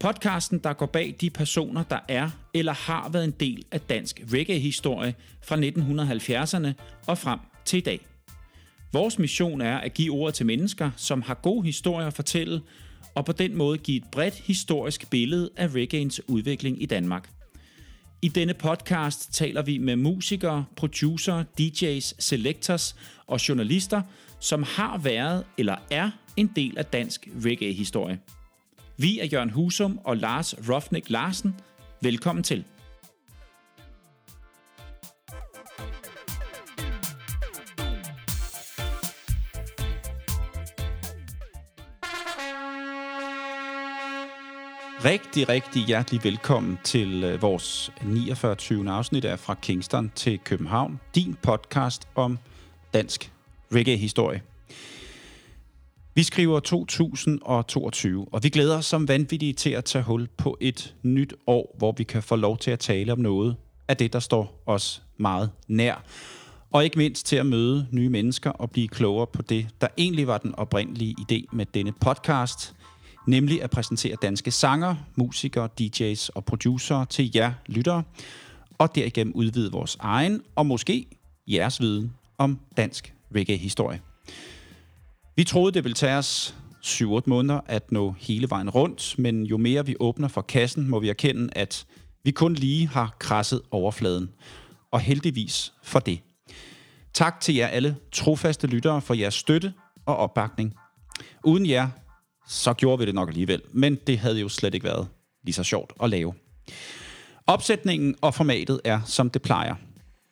Podcasten, der går bag de personer, der er eller har været en del af dansk reggae-historie fra 1970'erne og frem til i dag. Vores mission er at give ord til mennesker, som har gode historier at fortælle, og på den måde give et bredt historisk billede af reggaeens udvikling i Danmark. I denne podcast taler vi med musikere, producer, DJ's, selectors og journalister, som har været eller er en del af dansk reggae-historie. Vi er Jørgen Husum og Lars Rofnik Larsen. Velkommen til. Rigtig, rigtig hjertelig velkommen til øh, vores 49. afsnit af Fra Kingston til København. Din podcast om dansk reggae-historie. Vi skriver 2022, og vi glæder os som vanvittige til at tage hul på et nyt år, hvor vi kan få lov til at tale om noget af det, der står os meget nær. Og ikke mindst til at møde nye mennesker og blive klogere på det, der egentlig var den oprindelige idé med denne podcast, nemlig at præsentere danske sanger, musikere, DJ's og producer til jer lyttere, og derigennem udvide vores egen og måske jeres viden om dansk reggae-historie. Vi troede, det ville tage os 7-8 måneder at nå hele vejen rundt, men jo mere vi åbner for kassen, må vi erkende, at vi kun lige har krasset overfladen. Og heldigvis for det. Tak til jer alle trofaste lyttere for jeres støtte og opbakning. Uden jer, så gjorde vi det nok alligevel, men det havde jo slet ikke været lige så sjovt at lave. Opsætningen og formatet er, som det plejer.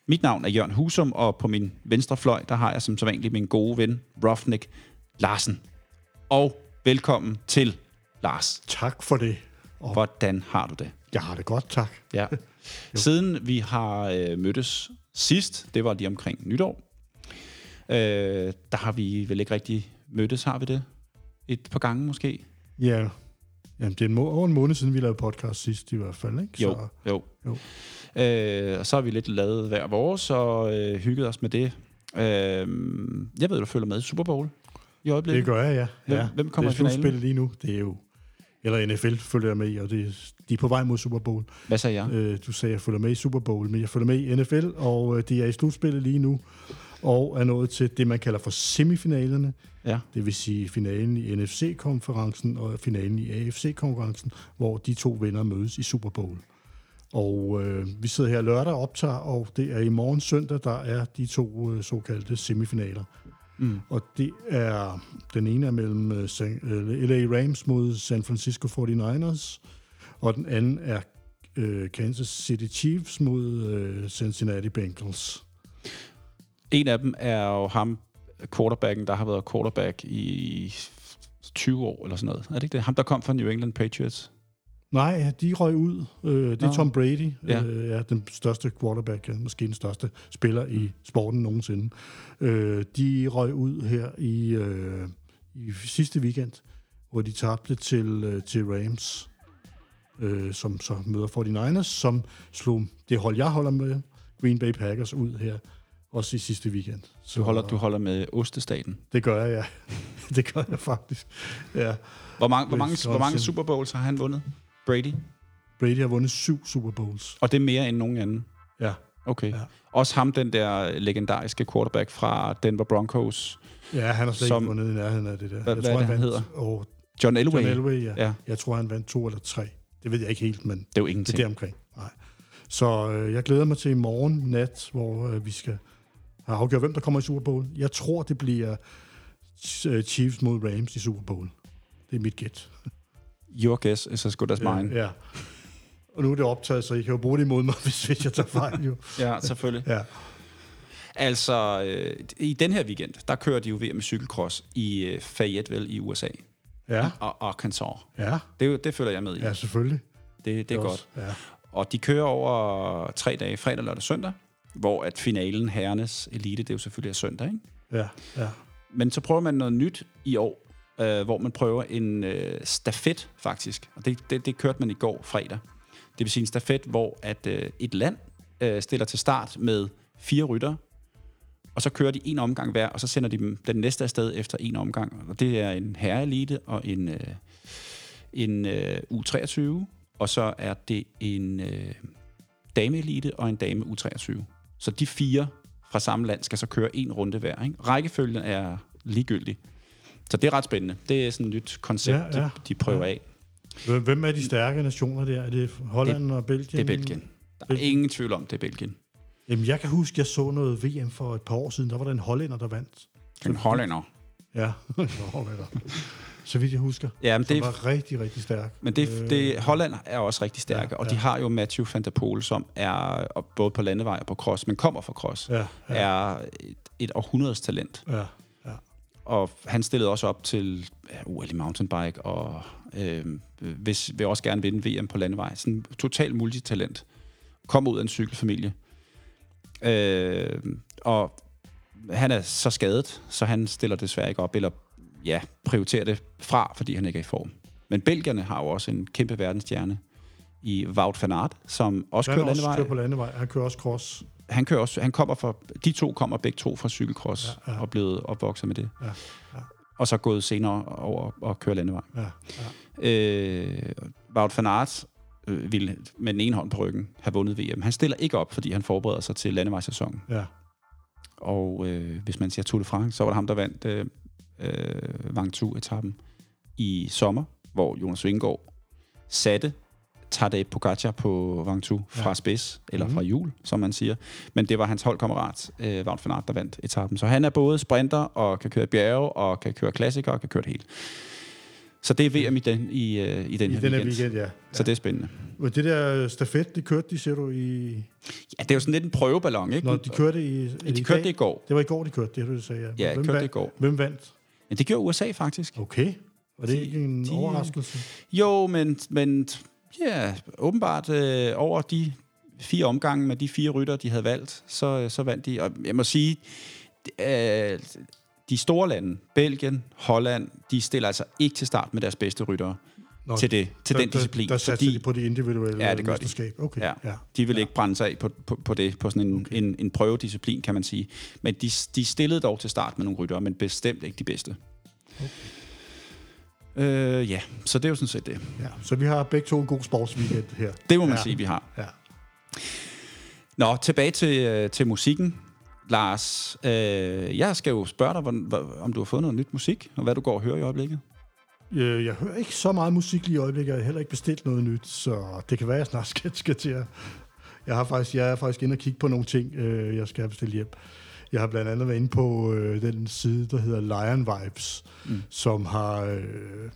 Mit navn er Jørgen Husum, og på min venstre fløj, der har jeg som sædvanligt min gode ven, Roughneck Larsen. Og velkommen til, Lars. Tak for det. Og Hvordan har du det? Jeg har det godt, tak. Ja. Siden vi har øh, mødtes sidst, det var lige omkring nytår, øh, der har vi vel ikke rigtig mødtes, har vi det? Et par gange måske? Ja, Jamen, det er en må- over en måned siden, vi lavede podcast sidst i hvert fald, ikke? Jo, Så, jo. jo. Øh, og så har vi lidt lavet hver vores og øh, hygget os med det. Øh, jeg ved, du følger med i Super Bowl i øjeblikket. Det gør jeg, ja. Hvem- ja. hvem kommer det i finalen? lige nu. Det er jo... Eller NFL følger jeg med i, og det, de er på vej mod Super Bowl. Hvad sagde jeg? Øh, du sagde, at jeg følger med i Super Bowl, men jeg følger med i NFL, og øh, de er i slutspillet lige nu, og er nået til det, man kalder for semifinalerne. Ja. Det vil sige finalen i NFC-konferencen og finalen i AFC-konkurrencen, hvor de to vinder mødes i Super Bowl. Og øh, vi sidder her lørdag og optager, og det er i morgen søndag, der er de to øh, såkaldte semifinaler. Mm. Og det er, den ene er mellem øh, øh, LA Rams mod San Francisco 49ers, og den anden er øh, Kansas City Chiefs mod Cincinnati Bengals. En af dem er jo ham, quarterbacken, der har været quarterback i 20 år eller sådan noget. Er det ikke det? Ham, der kom fra New England Patriots. Nej, de røg ud. Øh, det er Nå. Tom Brady, Ja. ja. øh, er den største quarterback, måske den største spiller i sporten nogensinde. Øh, de røg ud her i, øh, i sidste weekend, hvor de tabte til, øh, til Rams, øh, som så møder 49ers, som slog det hold, jeg holder med, Green Bay Packers, ud her, også i sidste weekend. Så Du holder, du holder med Ostestaten. Det gør jeg, ja. det gør jeg faktisk. Ja. Hvor mange, hvor mange, hvor mange Super Bowls har han vundet? Brady? Brady har vundet syv Super Bowls. Og det er mere end nogen anden? Ja. Okay. Ja. Også ham, den der legendariske quarterback fra Denver Broncos. Ja, han har slet Som- ikke vundet i nærheden af det der. Hvad- hvad er det, han hedder? Og John Elway. John Elway, ja. Ja. Jeg tror, han vandt to eller tre. Det ved jeg ikke helt, men Det er jo det ingenting. er der omkring. Nej. Så øh, jeg glæder mig til i morgen nat, hvor øh, vi skal have afgjort, hvem der kommer i Super Bowl. Jeg tror, det bliver øh, Chiefs mod Rams i Super Bowl. Det er mit gæt. Your guess is as good as mine. Ja. Og nu er det optaget, så I kan jo bruge det imod mig, hvis, jeg tager fejl. Jo. Ja, selvfølgelig. Ja. Altså, øh, i den her weekend, der kører de jo VM cykelcross i øh, Fayetteville i USA. Ja. og Arkansas. Ja, Det, det følger jeg med i. ja selvfølgelig. Det, det er godt. Ja. Og de kører over tre dage, fredag, lørdag og søndag, hvor at finalen, herrenes elite, det er jo selvfølgelig er søndag, ikke? Ja, ja. Men så prøver man noget nyt i år, øh, hvor man prøver en øh, stafet, faktisk. Og det, det, det kørte man i går fredag. Det vil sige en stafet, hvor at øh, et land øh, stiller til start med fire rytter, og så kører de en omgang hver, og så sender de dem den næste afsted efter en omgang. Og det er en herreelite og en, øh, en øh, U23, og så er det en øh, dameelite og en dame U23. Så de fire fra samme land skal så køre en runde hver. Ikke? Rækkefølgen er ligegyldig. Så det er ret spændende. Det er sådan et nyt koncept, Ja, ja. De, de prøver Ja. af. Hvem- er de stærke nationer der? Er det Holland og Belgien? Det er Belgien. Der er Belgien. ingen tvivl om, det er Belgien. Jamen, jeg kan huske, jeg så noget VM for et par år siden. Der var der en hollænder, der vandt. En hollænder. Ja, en hollænder. Så vidt jeg husker. Ja, men Det det, var rigtig, rigtig stærk. men det, det, Holland er også rigtig stærke, Ja, og de ja. har jo Matthew van der Poel, som er både på landevej og på cross, men kommer fra cross, Ja, ja, er et, et århundredes talent. ja. Og han stillede også op til ja, OL i mountainbike, og øh, hvis, vil også gerne vinde VM på landevej. Sådan en total multitalent. Kom ud af en cykelfamilie. Øh, og han er så skadet, så han stiller desværre ikke op, eller ja, prioriterer det fra, fordi han ikke er i form. Men belgierne har jo også en kæmpe verdensstjerne i Wout van Aert, som også Han kører også landevej. kører på landevej. Han kører også cross. Han kører også, han kommer fra, de to kommer begge to fra cykelcross, Ja, ja, og blevet opvokset med det. Ja, ja. Og så gået senere over og køre landevej. Ja, ja. Øh, Wout van Aert øh, ville med den ene hånd på ryggen have vundet VM. Han stiller ikke op, fordi han forbereder sig til landevejssæsonen. ja. Og øh, hvis man siger Tour de France, så var det ham, der vandt øh, øh, Ventoux-etappen i sommer, hvor Jonas Vingegaard satte Tadej Pogacar på Ventoux fra Ja. ja. spids, eller Mhm. fra hjul, som man siger. Men det var hans holdkammerat, øh, Wout van Aert, der vandt etappen. Så han er både sprinter og kan køre bjerge, og kan køre klassikere og kan køre det hele. Så det er VM i den, i, øh, i den I her den weekend. weekend, ja. Så det er spændende. Men det der stafet, det kørte de, ser du, i... Ja, det er jo sådan lidt en prøveballon, ikke? Når de kørte i... er de i kørte dag? det i går. Det var i går, de kørte det, du sagde. Ja, Hvem kørte det i vandt? går. Hvem vandt? Men det gjorde USA faktisk. Okay. Var det De- ikke en de- overraskelse? Jo, men, men ja, åbenbart øh, over de fire omgange med de fire rytter, de havde valgt, så, så vandt de. Og jeg må sige, øh, de store lande, Belgien, Holland, de stiller altså ikke til start med deres bedste ryttere Nå, til, det, til der, den disciplin. Der, der satser fordi de på det individuelle Ja, det gør de. Okay, Ja. ja. de vil Ja. ikke brænde sig af på, på, på det, på sådan en, okay. en, en prøvedisciplin, kan man sige. Men de, de stillede dog til start med nogle ryttere, men bestemt ikke de bedste. Okay. Øh, ja, så det er jo sådan set det. ja. Så vi har begge to en god sportsweekend her. Det må man Ja. sige, vi har. Ja. Nå, tilbage til, øh, til musikken. Lars, øh, jeg skal jo spørge dig, om du har fået noget nyt musik, og hvad du går og hører i øjeblikket. Øh, Jeg hører ikke så meget musik lige i øjeblikket. Jeg har heller ikke bestilt noget nyt, så det kan være, at jeg snart skal, skal til at... Jeg, har faktisk, jeg er faktisk inde og kigge på nogle ting, øh, jeg skal have bestilt hjem. Jeg har blandt andet været inde på øh, den side, der hedder Lion Vibes, mm. Som har... Øh,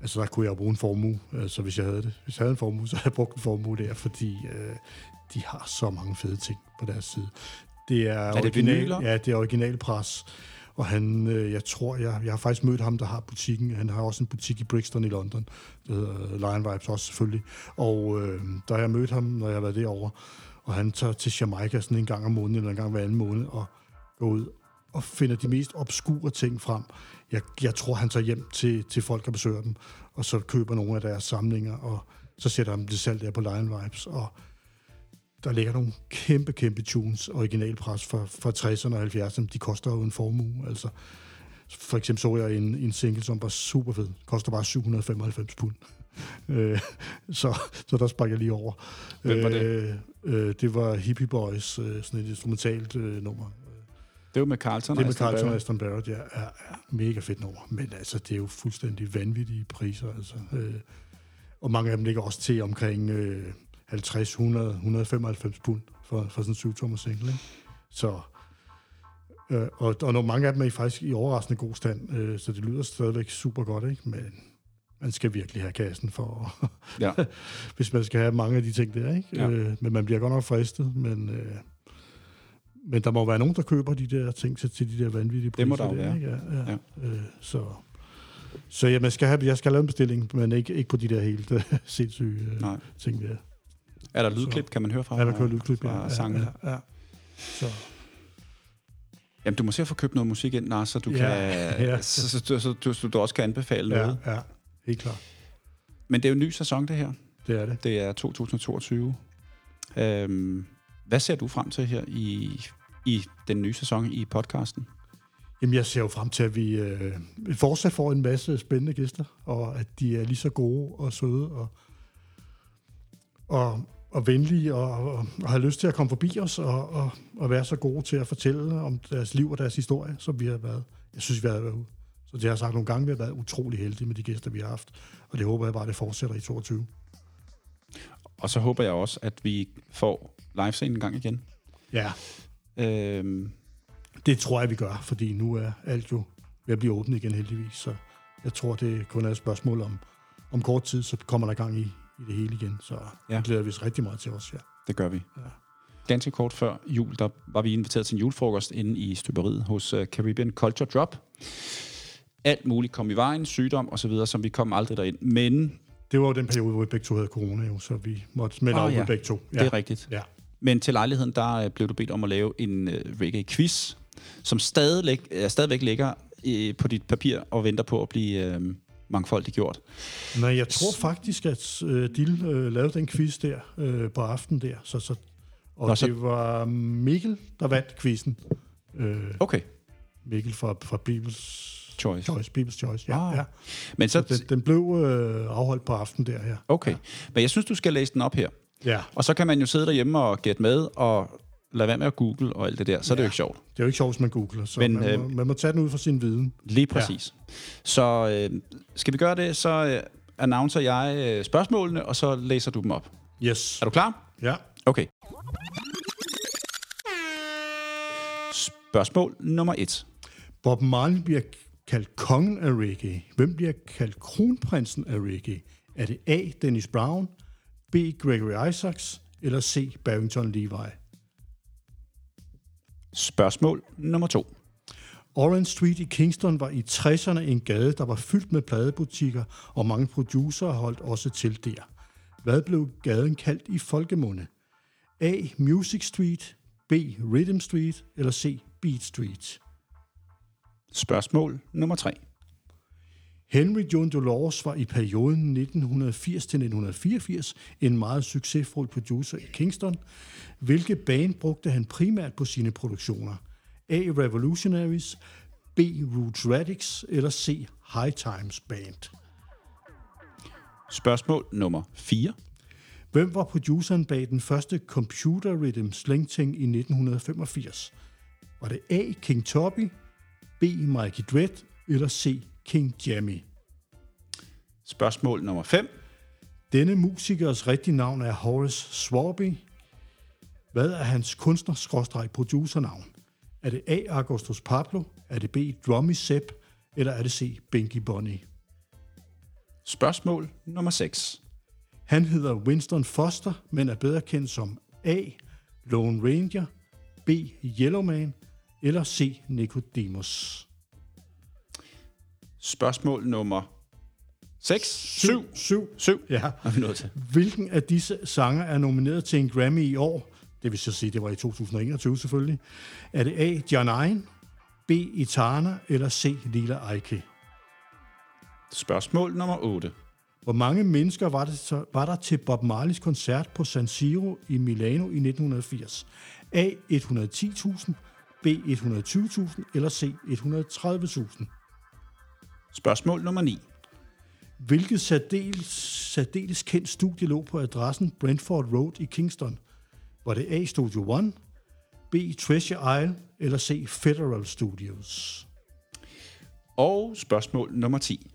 altså, der kunne jeg bruge en formue, altså hvis jeg havde det. Hvis jeg havde en formue, så havde jeg brugt en formue der, fordi øh, de har så mange fede ting på deres side. Det er, det original, vinyler? Ja, det er originalpres. Og han, øh, jeg tror, jeg, jeg har faktisk mødt ham, der har butikken. Han har også en butik i Brixton i London, der hedder Lion Vibes også selvfølgelig. Og øh, der har jeg mødt ham, når jeg har været derovre. Og han tager til Jamaica sådan en gang om måneden, eller en gang hver anden måned, og går ud og finder de mest obskure ting frem. Jeg, jeg tror, han tager hjem til, til folk der besøger dem, og så køber nogle af deres samlinger, og så sætter han det salg der på Lion Vibes, og der ligger nogle kæmpe, kæmpe tunes, originalpres fra, fra 60'erne og 70'erne. De koster jo en formue, altså. For eksempel så jeg en, en single, som var super fed. Koster bare 795 pund. Øh, så, så der sprang jeg lige over. Hvem var det? Øh, øh, det var Hippie Boys, øh, sådan et instrumentalt øh, nummer. Det jo med Carlton. Det er med Carlton og. Aston Barrett, ja. Er, er mega fedt nummer. Men altså, det er jo fuldstændig vanvittige priser, altså. Øh, og mange af dem ligger også til omkring øh, 50, 100, 195 pund for, for sådan en 7 single, ikke? Så, øh, og, og når mange af dem er faktisk i overraskende god stand, øh, så det lyder stadigvæk super godt, ikke? Men man skal virkelig have kassen for, Ja. hvis man skal have mange af de ting der, ikke? Ja. Øh, men man bliver godt nok fristet, men... Øh, men der må være nogen, der køber de der ting til, til de der vanvittige priser. Det må der der, være. Ikke? Ja, ja. Ja. Øh, så, Så ja, man skal have, jeg skal lave en bestilling, men ikke, ikke på de der helt uh, sindssyge uh, Nej. ting der. Er der lydklip, kan man høre fra? Ja, man kører lydklip. fra Ja, sangene? ja, ja. Så, Jamen, du må se at få købt noget musik ind, Lars, så du, Ja, kan, ja. Så, så, så, så, du, så du også kan anbefale ja, noget. ja, helt klart. Men det er jo en ny sæson, det her. Det er det. Det er 2022. Øhm, hvad ser du frem til her i, i den nye sæson i podcasten? Jamen, jeg ser jo frem til, at vi øh, fortsat får en masse spændende gæster, og at de er lige så gode og søde og, og, og venlige og, og, og har lyst til at komme forbi os og, og, og være så gode til at fortælle om deres liv og deres historie, som vi har været. Jeg synes, vi har været så det har jeg sagt nogle gange, vi har været utrolig heldige med de gæster, vi har haft. Og det håber jeg bare, det fortsætter i 22. Og så håber jeg også, at vi får livescenen en gang igen. Ja, Øhm, det tror jeg, vi gør, fordi nu er alt jo ved at blive åbent igen heldigvis. Så jeg tror, det kun er et spørgsmål om, om kort tid, så kommer der gang i, i det hele igen. Så ja. Det glæder vi os rigtig meget til os, ja. det gør vi. Ja. Ganske kort før jul, der var vi inviteret til en julefrokost inde i støberiet hos uh, Caribbean Culture Drop. Alt muligt kom i vejen, sygdom og så videre, som vi kom aldrig derind. Men Det var jo den periode, hvor vi begge to havde corona, jo, så vi måtte melde Åh, oh, ja. ja. begge to. ja. det er rigtigt. Ja. Men til lejligheden, der øh, blev du bedt om at lave en uh, reggae-quiz, som stadig, uh, stadigvæk ligger uh, på dit papir og venter på at blive uh, mangfoldigt gjort. Nej, jeg tror faktisk, at øh, Dil øh, lavede den quiz der øh, på aften der. Så, så, og Nå, så- det var Mikkel, der vandt quizzen. Øh, Okay, Mikkel fra, fra Bibels choice. Choice, Bibels Choice, ja. Ah. ja. Men så, Den, den blev øh, afholdt på aften der, ja. okay. Men jeg synes, du skal læse den op her. Ja, Og så kan man jo sidde derhjemme og gætte med, og lade være med at google og alt det der. Så er det jo Ja. ikke sjovt. det er jo ikke sjovt, hvis man googler, så Men, man, øh, må, man må tage den ud fra sin viden. Lige præcis. Ja. Så øh, skal vi gøre det, så øh, announcer jeg øh, spørgsmålene, og så læser du dem op. Yes. Er du klar? Ja. Okay. Spørgsmål nummer et. Bob Marley bliver kaldt kongen af reggae. Hvem bliver kaldt kronprinsen af reggae? Er det A. Dennis Brown, B. Gregory Isaacs eller C. Barrington Levi? Spørgsmål nummer to. Orange Street i Kingston var i 60'erne en gade, der var fyldt med pladebutikker, og mange producer holdt også til der. Hvad blev gaden kaldt i folkemunde? A. Music Street, B. Rhythm Street eller C. Beat Street? Spørgsmål nummer tre. Henry John Dolores var i perioden 1980-1984 en meget succesfuld producer i Kingston. Hvilke band brugte han primært på sine produktioner? A. Revolutionaries, B. Roots Radix eller C. High Times Band? Spørgsmål nummer 4. Hvem var produceren bag den første computer rhythm slingting i 1985? Var det A. King Tubby, B. Mikey Dread eller C. King Jammy? Spørgsmål nummer 5. Denne musikers rigtige navn er Horace Swarby. Hvad er hans kunstner-producernavn? Er det A. Augustus Pablo? Er det B. Drummy Sepp? Eller er det C. Binky Bonnie? Spørgsmål nummer 6. Han hedder Winston Foster, men er bedre kendt som A. Lone Ranger, B. Yellowman eller C. Nicodemus. Spørgsmål nummer 6. 7. 7. 7. Ja. Er vi nået til. Hvilken af disse sanger er nomineret til en Grammy i år? Det vil så sige, det var i 2021 selvfølgelig. Er det A. Ein, B. Itana eller C. Lila Eike? Spørgsmål nummer 8. Hvor mange mennesker var, det var der til Bob Marleys koncert på San Siro i Milano i 1980? A. 110.000, B. 120.000 eller C. 130.000? Spørgsmål nummer 9. Hvilket særdeles, særdeles kendt studie lå på adressen Brentford Road i Kingston? Var det A. Studio 1, B. Treasure Isle eller C. Federal Studios? Og spørgsmål nummer 10.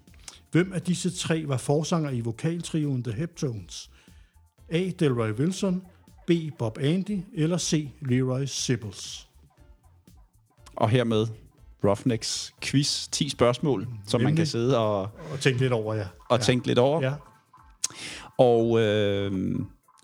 Hvem af disse tre var forsanger i vokaltrioen The Heptones? A. Delroy Wilson, B. Bob Andy eller C. Leroy Sibbles? Og hermed Roughnecks quiz. 10 spørgsmål, som man Nemlig. kan sidde og, Og tænk lidt over, ja. og ja. tænke lidt over. Ja. Og øh,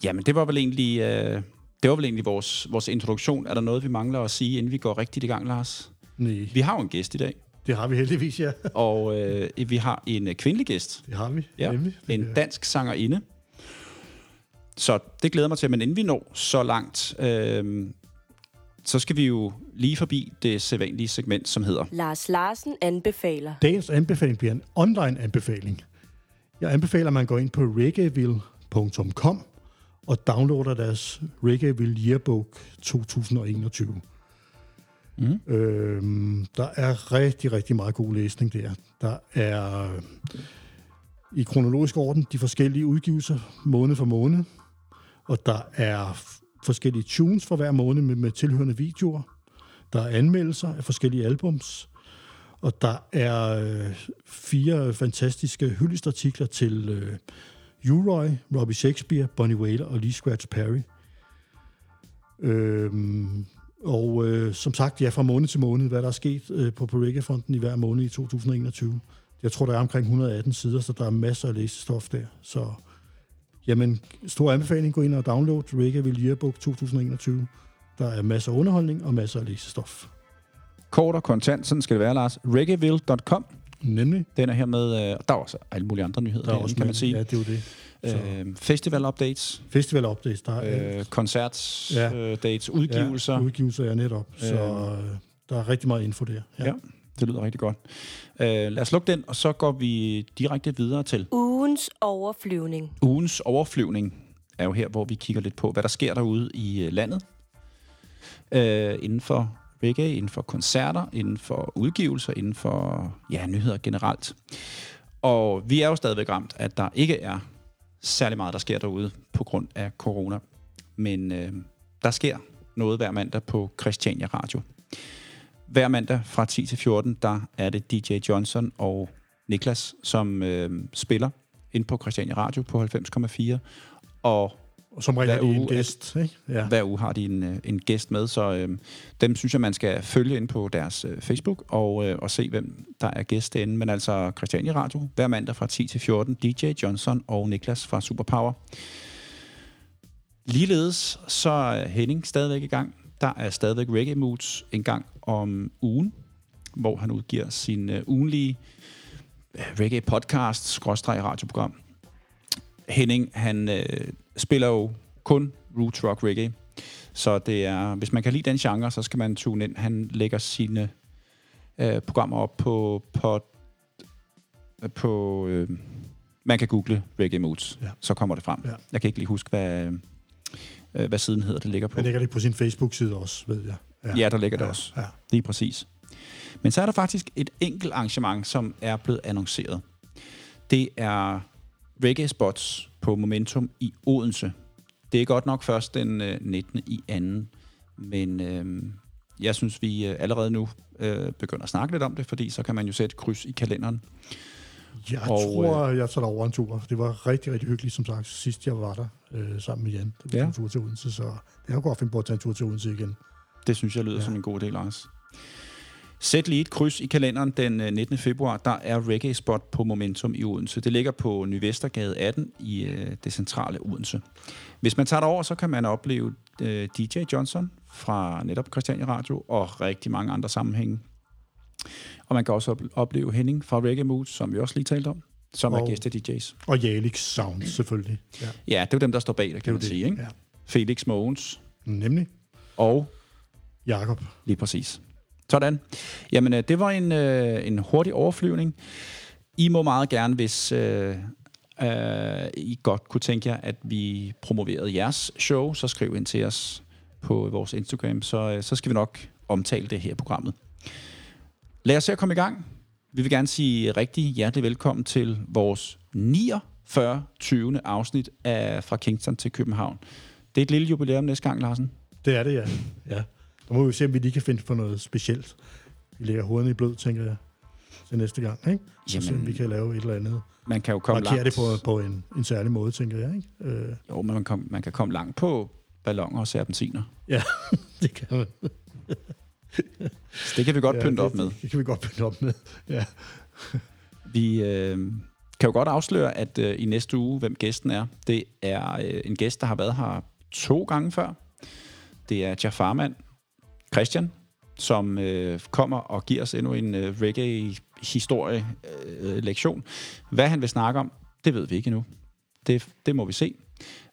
jamen, det var vel egentlig, øh, det var vel egentlig vores, vores introduktion. Er der noget, vi mangler at sige, inden vi går rigtigt i gang, Lars? Nej. Vi har jo en gæst i dag. Det har vi heldigvis, ja. Og øh, vi har en øh, kvindelig gæst. Det har vi, Ja, nemlig. En dansk sangerinde. Så det glæder mig til, men inden vi når så langt, øh, så skal vi jo lige forbi det sædvanlige segment, som hedder Lars Larsen anbefaler. Dagens anbefaling bliver en online anbefaling. Jeg anbefaler, at man går ind på reggaeville.com og downloader deres Reggaeville Yearbook 2021. Mhm. Øhm, der er rigtig, rigtig meget god læsning der. Der er i kronologisk orden de forskellige udgivelser måned for måned, og der er forskellige tunes for hver måned med, med tilhørende videoer. Der er anmeldelser af forskellige albums, og der er øh, fire fantastiske hyldestartikler til øh, U-Roy, Robbie Shakespeare, Bonnie Wailer og Lee Scratch Perry. Øhm, og øh, som sagt, ja, fra måned til måned, hvad der er sket øh, på, på Reggae-fonden i hver måned i 2021. Jeg tror, der er omkring 118 sider, så der er masser af læsestof der. Så jamen, stor anbefaling, gå ind og download Reggae Yearbook 2021. Der er masser af underholdning og masser af læsestof. kort og kontant, sådan skal det være, Lars. Reggaeville.com, Nemlig. den er her med, øh, der er også alle mulige andre nyheder, Der er også kan man sige. Ja, det er jo det. Så. Øh, festival updates, Festival updates, der er øh, koncerts, Ja. øh, dates, udgivelser. Ja, udgivelser er netop. Så øh, der er rigtig meget info der. Ja. Det lyder rigtig godt. Øh, lad os lukke den, og så går vi direkte videre til Ugens overflyvning. ugens overflyvning. Er jo her, hvor vi kigger lidt på, hvad der sker derude i øh, landet. Øh, inden for reggae, inden for koncerter, inden for udgivelser, inden for ja, nyheder generelt. Og vi er jo stadigvæk ramt, at der ikke er særlig meget, der sker derude på grund af corona. Men øh, der sker noget hver mandag på Christiania Radio. Hver mandag fra 10 til 14, der er det DJ Johnson og Niklas, som øh, spiller ind på Christiania Radio på 90,4. Og og som regel Hver er en uge er- gæst. Ikke? Ja. hver uge har de en, øh, en gæst med, så øh, dem synes jeg, man skal følge ind på deres øh, Facebook og, øh, og se, hvem der er gæst derinde. Men altså Christiania Radio, hver mandag fra 10 til 14, DJ Johnson og Niklas fra Superpower. Ligeledes så er Henning stadigvæk i gang. Der er stadigvæk Reggae Moods en gang om ugen, hvor han udgiver sin øh, ugenlige øh, reggae podcast, skråstreg radioprogram. Henning, han øh, spiller jo kun roots rock reggae. Så det er, hvis man kan lide den genre, så skal man tune ind. Han lægger sine øh, programmer op på, på, på øh, man kan google Reggae Moods, Ja. ja. så kommer det frem. Ja. Jeg kan ikke lige huske, hvad, øh, hvad siden hedder, det ligger på. Han lægger det på sin Facebook-side også, ved jeg. Ja, der ligger det ja, også. Ja. Lige præcis. Men så er der faktisk et enkelt arrangement, som er blevet annonceret. Det er Reggae Spots på Momentum i Odense. Det er godt nok først den øh, 19. i anden, men øh, jeg synes, vi øh, allerede nu øh, begynder at snakke lidt om det, fordi så kan man jo sætte kryds i kalenderen. Jeg Og, og, tror, jeg tager over en tur. Det var rigtig, rigtig hyggeligt, som sagt, sidst jeg var der øh, sammen med Jan. Det var Ja. en tur til Odense, så jeg kan godt finde på at tage en tur til Odense igen. Det synes jeg lyder. Ja. som en god idé, Lars. Sæt lige et kryds i kalenderen den øh, 19. februar. Der er Reggae Spot på Momentum i Odense. Det ligger på Nyvestergade 18 i øh, det centrale Odense. Hvis man tager det over, så kan man opleve øh, DJ Johnson fra netop Christiania Radio og rigtig mange andre sammenhænge. Og man kan også op- opleve Henning fra Reggae Moods, som vi også lige talte om, som og. er Og- gæste-DJ's. Og Jalix Sound, selvfølgelig. Ja, Ja, det er jo dem, der står bag det, det kan er man sige. Ikke? Ja. Felix Mogens Nemlig og Jakob. Lige præcis. Sådan. Jamen, øh, det var en, øh, en hurtig overflyvning. I må meget gerne, hvis øh, øh, I godt kunne tænke jer, at vi promoverede jeres show, så skriv ind til os på vores Instagram, så, øh, så skal vi nok omtale det her i programmet. Lad os se at komme i gang. Vi vil gerne sige rigtig hjertelig velkommen til vores 49. 20. afsnit af Fra Kingston til København. Det er et lille jubilæum næste gang, Larsen. Det er det, ja. ja. Så må vi se, om vi lige kan finde på noget specielt. Vi lægger hovederne i blød, tænker jeg, til næste gang. Ikke? Så se, om Jamen, vi kan lave et eller andet. Man kan jo komme Markere langt. det på, på en, en særlig måde, tænker jeg. Ikke? Øh, Jo, men man, kom, man kan komme langt på ballonger og serpentiner. ja, det kan man. Så det kan vi godt ja, pynte det, op med. Det kan vi godt pynte op med. Ja. Vi øh, kan jo godt afsløre, at øh, i næste uge, hvem gæsten er, det er øh, en gæst, der har været her to gange før. Det er Jafarman, Christian, som øh, kommer og giver os endnu en øh, reggae-historie-lektion. Hvad han vil snakke om, det ved vi ikke endnu. Det, det må vi se.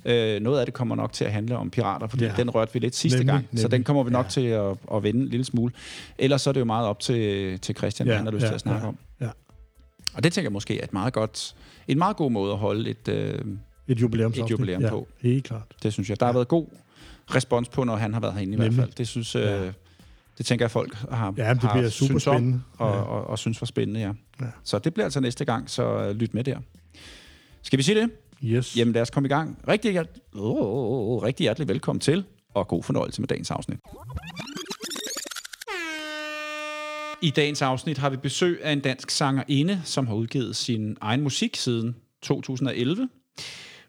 Øh, noget af det kommer nok til at handle om pirater, for Ja. den rørte vi lidt sidste Nemlig, gang, så nemlig. den kommer vi nok Ja. til at, at vende en lille smule. Ellers så er det jo meget op til, til Christian, hvad han har lyst til at snakke ja, om. Ja. Og det tænker jeg måske er et meget godt, en meget god måde at holde et, øh, Et jubilæum. Et jubilæum ja, på. Helt klart. det synes jeg. Der har været god respons på, når han har været herinde i hvert Nemlig. fald. Det synes, øh, Ja. det tænker jeg, folk har, Ja, det har bliver super synes om spændende. og, Ja. og, og, og synes var spændende, ja. Ja. Så det bliver altså næste gang, så øh, lyt med der. Skal vi sige det? Yes. Jamen lad os komme i gang. Rigtig, hjert... oh, rigtig hjertelig velkommen til, og god fornøjelse med dagens afsnit. I dagens afsnit har vi besøg af en dansk sangerinde, som har udgivet sin egen musik siden 2011.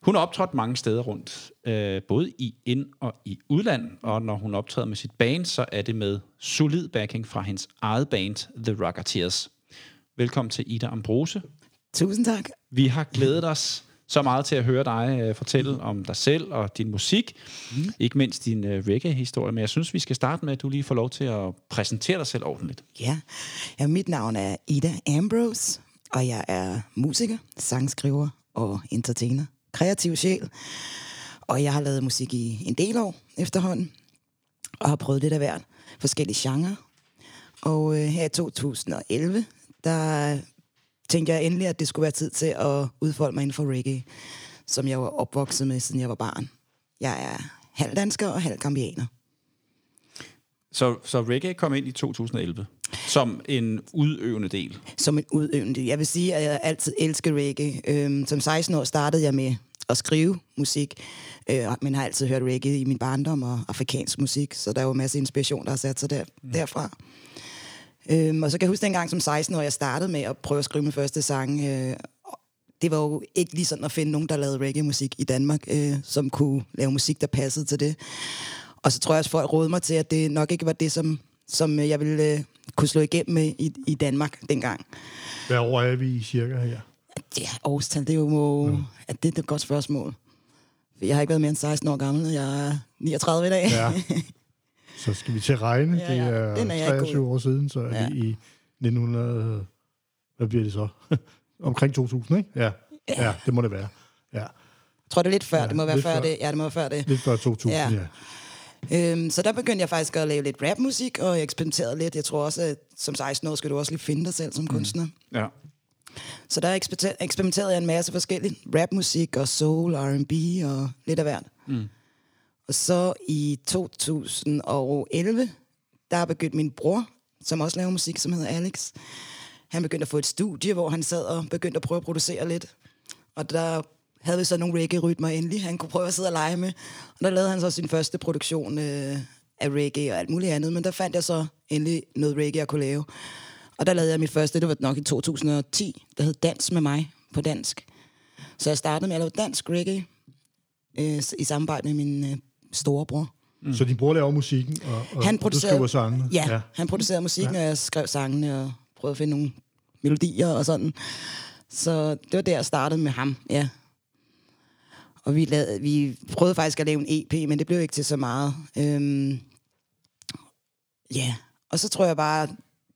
Hun har optrådt mange steder rundt, øh, både i ind- og i udland, og når hun optræder med sit band, så er det med solid backing fra hendes eget band, The Rocketeers. Velkommen til Ida Ambrose. Tusind tak. Vi har glædet os så meget til at høre dig øh, fortælle om dig selv og din musik. Mm. Ikke mindst din øh, reggae-historie. Men jeg synes, vi skal starte med, at du lige får lov til at præsentere dig selv ordentligt. Ja. ja, mit navn er Ida Ambrose, og jeg er musiker, sangskriver og entertainer. Kreativ sjæl. Og jeg har lavet musik i en del år efterhånden, og har prøvet lidt af hvert forskellige genrer. Og øh, her i 2011, der tænkte jeg endelig, at det skulle være tid til at udfolde mig inden for reggae, som jeg var opvokset med, siden jeg var barn. Jeg er halv dansker og halv gambianer. Så, så reggae kom ind i 2011 som en udøvende del. som en udøvende. Jeg vil sige, at jeg altid elsker reggae. Øhm, som 16 år startede jeg med at skrive musik, øh, men har altid hørt reggae i min barndom og afrikansk musik, så der er jo masser af inspiration, der har sat sig der, mm. derfra. Øhm, og så kan jeg huske dengang som 16 år, jeg startede med at prøve at skrive min første sang. Øh, det var jo ikke lige sådan at finde nogen, der lavede reggae-musik i Danmark, øh, som kunne lave musik, der passede til det. Og så tror jeg også, folk rådede mig til, at det nok ikke var det, som, som jeg ville øh, kunne slå igennem med i, i Danmark dengang. Hvad år er vi i cirka her? Ja, årstal, det er jo må, mm. at det er et godt spørgsmål. For jeg har ikke været mere end 16 år gammel, og jeg er 39 i dag. Ja. Så skal vi til regne. Ja, Det ja. er, Den er jeg ikke god 23 år siden, så er Ja. vi i 1900... Hvad bliver det så? Omkring 2000, ikke? Ja. ja, det må det være. Ja, Jeg tror, det er lidt før. Ja, Ja, det må være før, før. det. Ja, det må være før det. lidt før 2000, ja. Ja. Øhm, så der begyndte jeg faktisk at lave lidt rapmusik, og jeg eksperimenterede lidt. Jeg tror også, at som 16 år skal du også lige finde dig selv som kunstner. Ja. Så der eksper- eksperimenterede jeg en masse forskelligt. Rapmusik og soul, R&B og lidt af hvert. Mm. Og så i 2011, der begyndte min bror, som også laver musik, som hedder Alex. Han begyndte at få et studie, hvor han sad og begyndte at prøve at producere lidt. Og der havde vi så nogle reggae-rytmer endelig, han kunne prøve at sidde og lege med. Og der lavede han så sin første produktion øh, af reggae og alt muligt andet. Men der fandt jeg så endelig noget reggae, jeg kunne lave. Og der lavede jeg mit første, det var nok i 2010, der hed Dans med mig på dansk. Så jeg startede med at lave dansk reggae øh, i samarbejde med min øh, storebror. Mm. Så din bror laver musikken, og, og, Han og du skriver sangene? Ja, ja, han producerede musikken, ja. og jeg skrev sangene og prøvede at finde nogle melodier og sådan. Så det var der, jeg startede med ham, ja. Og vi, lavede, vi prøvede faktisk at lave en EP, men det blev ikke til så meget. Øhm, ja, og så tror jeg bare,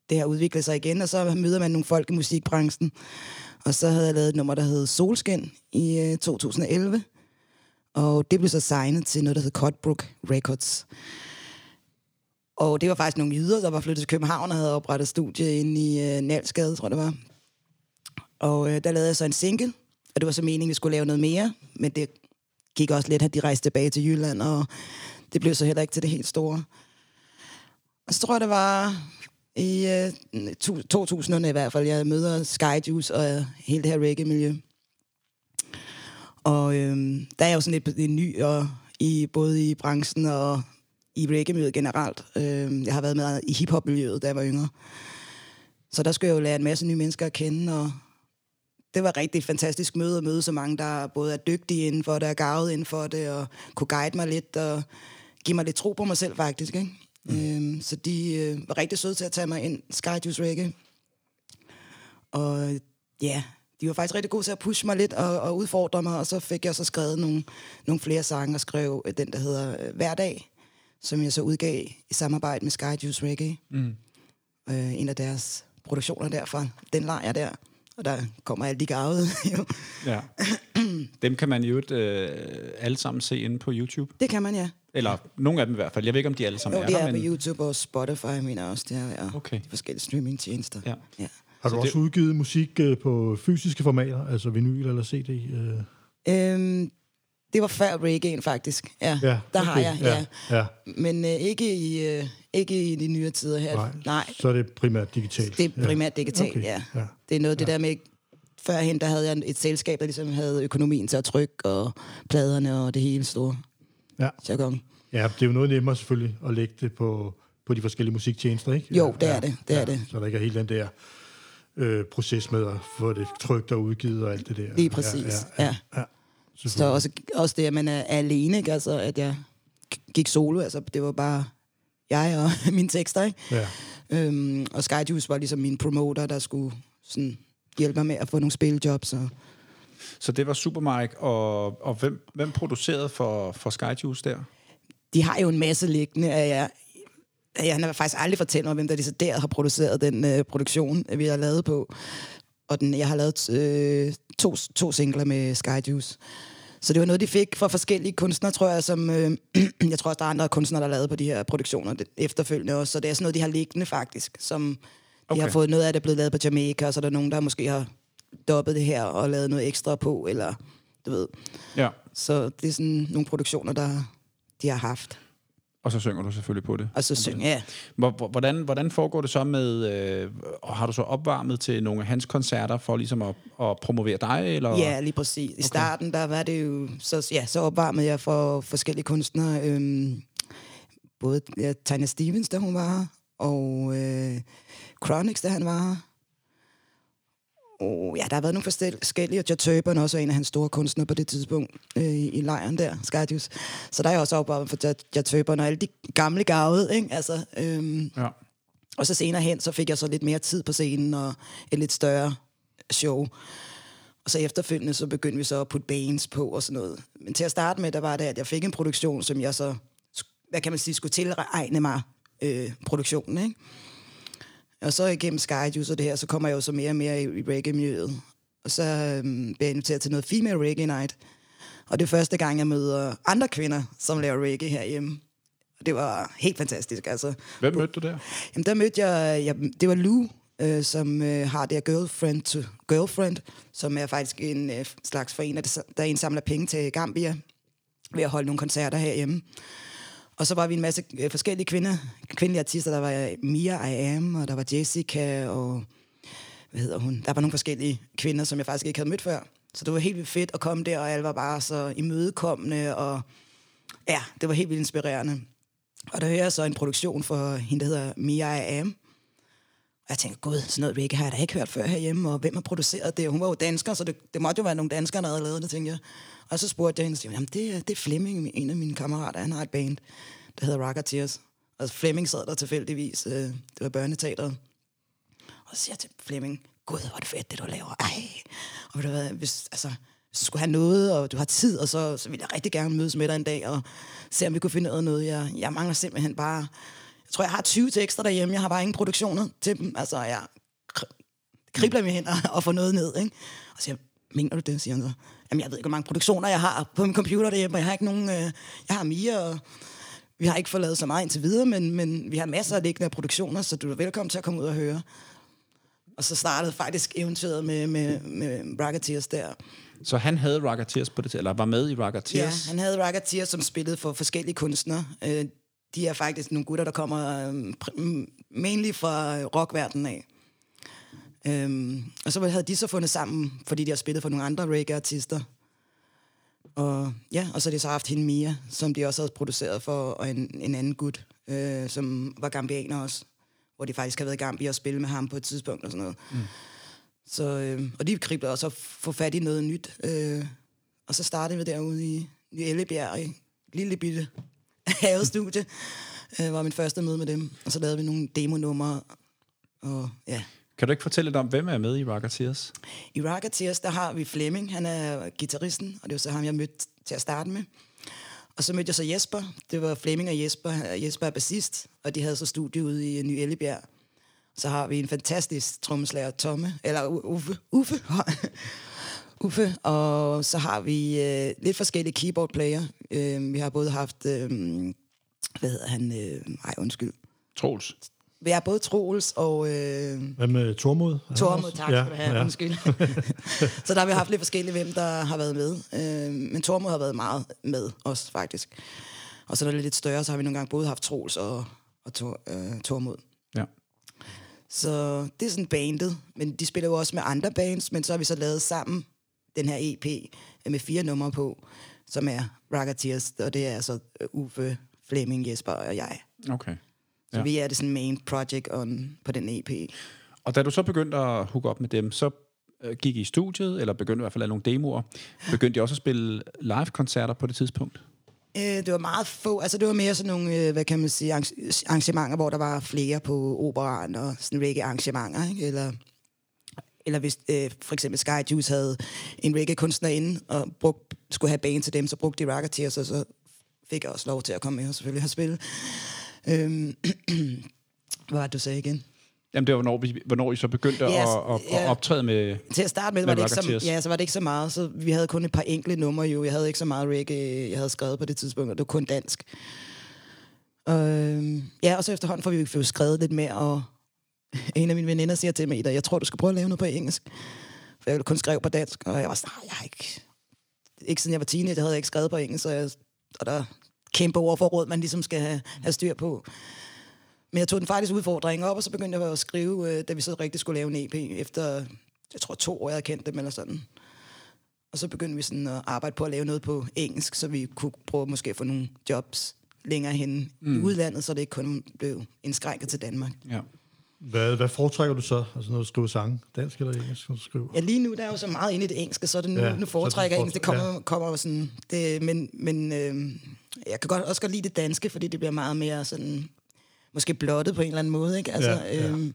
det har udviklet sig igen, og så møder man nogle folk i musikbranchen. Og så havde jeg lavet et nummer, der hed Solskin i øh, 2011. Og det blev så signet til noget, der hed Cutbrook Records. Og det var faktisk nogle jyder, der var flyttet til København og havde oprettet studie inde i øh, Nalsgade, tror jeg det var. Og øh, der lavede jeg så en single, og det var så meningen, at vi skulle lave noget mere, men det gik også lidt, at de rejste tilbage til Jylland, og det blev så heller ikke til det helt store. Og så tror jeg, det var i øh, to- 2000'erne i hvert fald, jeg møder Skyjuice og øh, hele det her reggae-miljø. Og øh, der er jeg jo sådan lidt lidt ny, og i, både i branchen og i reggae-miljøet generelt. Øh, jeg har været med i hiphop-miljøet, da jeg var yngre. Så der skulle jeg jo lære en masse nye mennesker at kende, og det var rigtig fantastisk møde at møde så mange, der både er dygtige inden for det, og gavet inden for det, og kunne guide mig lidt, og give mig lidt tro på mig selv faktisk. Ikke? Mm. Øhm, så de øh, var rigtig søde til at tage mig ind, Skyjuice Reggae. Og ja, de var faktisk rigtig gode til at pushe mig lidt og, og udfordre mig, og så fik jeg så skrevet nogle, nogle flere sange og skrev øh, den, der hedder øh, Hverdag, som jeg så udgav i samarbejde med Sky Juice Reggae. Mm. Øh, en af deres produktioner derfra. Den leger der. Og der kommer alle de gavede jo. Ja. Dem kan man jo øh, alle sammen se inde på YouTube. Det kan man, ja. Eller nogle af dem i hvert fald. Jeg ved ikke, om de alle sammen Jo, er det der, er på men... YouTube og Spotify, mener jeg også. Det er ja, Okay. de forskellige streamingtjenester. Ja. ja. Har du Så også det- udgivet musik øh, på fysiske formater, altså vinyl eller CD? Øh? Øhm, det var før reggae'en, faktisk. Ja, Ja, der har jeg, ja. ja. Men øh, ikke, i, øh, ikke i de nyere tider her. Nej, Nej så er det primært digitalt. det er primært digitalt, Okay, ja. ja. Det er noget, det der med... Førhen, der havde jeg et selskab, der ligesom havde økonomien til at trykke, og pladerne og det hele store Ja. jargon. Ja, det er jo noget nemmere selvfølgelig at lægge det på, på de forskellige musiktjenester, ikke? Jo, det er det, det er det. Så der ikke er helt den der øh, proces med at få det trygt og udgivet og alt det der. Lige præcis, ja. ja, ja. Så også, også det, at man er alene, ikke? Altså, at jeg gik solo, altså, det var bare jeg og mine tekster, ikke? Ja. Øhm, og Skyjuice var ligesom min promoter, der skulle sådan hjælpe mig med at få nogle spiljobs. Og Så det var Supermike, og, og hvem, hvem producerede for, for Skyjuice der? de har jo en masse liggende af jer. Jeg har faktisk aldrig fortalt mig, hvem der decideret har produceret den øh, produktion, vi har lavet på. Og den, jeg har lavet øh, to, to singler med Skyjuice. Så det var noget, de fik fra forskellige kunstnere, tror jeg, som... Øh, jeg tror også, der er andre kunstnere, der har lavet på de her produktioner det, efterfølgende også. Så det er sådan noget, de har liggende faktisk, som de Okay. har fået noget af det blevet lavet på Jamaica, og så er der nogen, der måske har dobbet det her og lavet noget ekstra på, eller du ved. Ja. Så det er sådan nogle produktioner, der de har haft. Og så synger du selvfølgelig på det. Og så synger jeg. Hvor- Hvordan, hvordan foregår det så med... Øh, og har du så opvarmet til nogle af hans koncerter for ligesom at, at promovere dig? Eller? Ja, lige præcis. I starten, der var det jo... Så, ja, så opvarmede jeg for forskellige kunstnere. Øhm, både ja, Tanya Stevens, da hun var her, og øh, Chronix, da han var her. Og ja, der har været nogle forskellige, og Turban også er en af hans store kunstnere på det tidspunkt øh, i, lejren der, Skydius. Så der er jeg også opvarmet for Jet Turban og alle de gamle gavede, ikke? Altså, øhm, Ja. og så senere hen, så fik jeg så lidt mere tid på scenen og et lidt større show. Og så efterfølgende, så begyndte vi så at putte bands på og sådan noget. Men til at starte med, der var det, at jeg fik en produktion, som jeg så, hvad kan man sige, skulle tilregne mig øh, produktionen, ikke? Og så igennem Skyjuice og det her, så kommer jeg jo så mere og mere i, reggae-miljøet. Og så øhm, bliver jeg inviteret til noget female reggae night. Og det er første gang, jeg møder andre kvinder, som laver reggae herhjemme. Og det var helt fantastisk, altså. Hvem mødte du der? Jamen, der mødte jeg, jeg det var Lou, øh, som øh, har det her Girlfriend to Girlfriend, som er faktisk en øh, slags forening, der, der indsamler penge til Gambia ved at holde nogle koncerter herhjemme. Og så var vi en masse øh, forskellige kvinder, kvindelige artister. Der var Mia I Am, og der var Jessica, og hvad hedder hun? Der var nogle forskellige kvinder, som jeg faktisk ikke havde mødt før. Så det var helt vildt fedt at komme der, og alle var bare så imødekommende, og ja, det var helt vildt inspirerende. Og der hører jeg så en produktion for hende, der hedder Mia I Am. Og jeg tænkte, gud, sådan noget reggae har jeg da ikke hørt før herhjemme, og hvem har produceret det? Hun var jo dansker, så det, det måtte jo være nogle danskere, der havde lavet det, tænkte jeg. Og så spurgte jeg hende, siger, jamen det, er- det er Flemming, en af mine kammerater, han har et band, der hedder Rocketeers. Og Flemming sad der tilfældigvis, øh, det var børneteateret. Og så siger jeg til Flemming, gud, hvor er det fedt, det du laver. Ej. Og ved du hvad, hvis, altså, hvis du skulle have noget, og du har tid, og så, så vil jeg rigtig gerne mødes med dig en dag, og se, om vi kunne finde ud af noget. Jeg, jeg mangler simpelthen bare... Jeg tror, jeg har 20 tekster derhjemme, jeg har bare ingen produktioner til dem. Altså, jeg kribler mine hænder og får noget ned, ikke? Og så siger jeg, mener du det, siger han så. Jamen, jeg ved ikke, hvor mange produktioner jeg har på min computer derhjemme, og jeg har ikke nogen... Øh, jeg har Mia, og vi har ikke fået lavet så meget indtil videre, men, men vi har masser af liggende af produktioner, så du er velkommen til at komme ud og høre. Og så startede faktisk eventyret med, med, med Rocketeers der. Så han havde Rocketeers på det, eller var med i Ja, Rocketeers? han havde Rocketeers, som spillede for forskellige kunstnere. Øh, de er faktisk nogle gutter, der kommer øh, mainly fra rockverdenen af. Øhm, og så havde de så fundet sammen, fordi de har spillet for nogle andre reggae-artister. Og ja, og så har de så haft hende Mia, som de også havde produceret for, og en, en anden gut, øh, som var gambianer også. Hvor de faktisk har været i Gambia og spille med ham på et tidspunkt og sådan noget. Mm. Så, øh, og de kriblede også at få fat i noget nyt. Øh, og så startede vi derude i, i Ellebjerg, i et lille bitte havestudie. Øh, var min første møde med dem. Og så lavede vi nogle demonumre. Og ja, Kan du ikke fortælle lidt om, hvem er med i Rocketeers? i Rocketeers, der har vi Flemming, han er gitarristen, og det var så ham, jeg mødte til at starte med. Og så mødte jeg så Jesper. Det var Flemming og Jesper. Jesper er bassist, og de havde så studie ude i Ny Ellebjerg. Så har vi en fantastisk trommeslager, Tomme, eller Uffe. Uffe. Uffe, og så har vi øh, lidt forskellige keyboard player. Øh, vi har både haft, øh, hvad hedder han, øh, nej undskyld. Troels. Vi har både Troels og øh, Hvad med Tormod? Er Tormod, tak skal du have, ja. undskyld. så der har vi haft lidt forskellige, hvem der har været med. Øh, men Tormod har været meget med os, faktisk. Og så når det er lidt større, så har vi nogle gange både haft Troels og, og Tor, øh, Tormod. Ja. Så det er sådan bandet, men de spiller jo også med andre bands, men så har vi så lavet sammen den her EP med fire numre på, som er Rocketeers, og det er altså øh, Uffe, Flemming, Jesper og jeg. Okay. Så Ja. vi er det sådan main project on, på den EP. Og da du så begyndte at hooke op med dem, så øh, gik I i studiet, eller begyndte i hvert fald at lave nogle demoer. Begyndte I også at spille live-koncerter på det tidspunkt? Øh, det var meget få, altså det var mere sådan nogle, øh, hvad kan man sige, arrange- arrangementer, hvor der var flere på operan og sådan reggae-arrangementer, ikke? Eller, eller hvis øh, for eksempel Sky Juice havde en reggae-kunstner inde og brugt, skulle have band til dem, så brugte de Rocketeers, og så fik jeg også lov til at komme med og selvfølgelig have spillet. Øhm, hvad var det, du sagde igen? Jamen, det var, hvornår, vi, hvornår I så begyndte Yes, at, at, at ja. optræde med... Til at starte med, Med var det, ikke så, ja, så var det ikke så meget. Så vi havde kun et par enkelte numre jo. Jeg havde ikke så meget reggae, jeg havde skrevet på det tidspunkt, og det var kun dansk. Øhm, ja, og så efterhånden får vi jo skrevet lidt mere, og en af mine veninder siger til mig, at jeg tror, du skal prøve at lave noget på engelsk. For jeg kun skrev på dansk, og jeg var sådan, "Nej, jeg har ikke... Ikke siden jeg var teenager, havde jeg ikke skrevet på engelsk, så jeg, og der er kæmpe ordforråd, man ligesom skal have, have styr på. Men jeg tog den faktisk udfordring op, og så begyndte jeg at skrive, øh, da vi så rigtig skulle lave en EP, efter, jeg tror, to år, jeg havde kendt dem, eller sådan. Og så begyndte vi sådan at arbejde på at lave noget på engelsk, så vi kunne prøve måske at få nogle jobs længere hen mm. i udlandet, så det ikke kun blev indskrænket til Danmark. Ja. Hvad, hvad foretrækker du så? Altså når du skriver sange? Dansk eller engelsk, når du skriver? Ja, lige nu der er jo så meget inde i det engelske, så det nu, Ja, nu foretrækker jeg det engelsk. Det kommer, ja. kommer sådan... Det, men men øh, jeg kan godt, også godt lide det danske, fordi det bliver meget mere sådan... Måske blottet på en eller anden måde, ikke? Altså, Ja, ja. Øhm,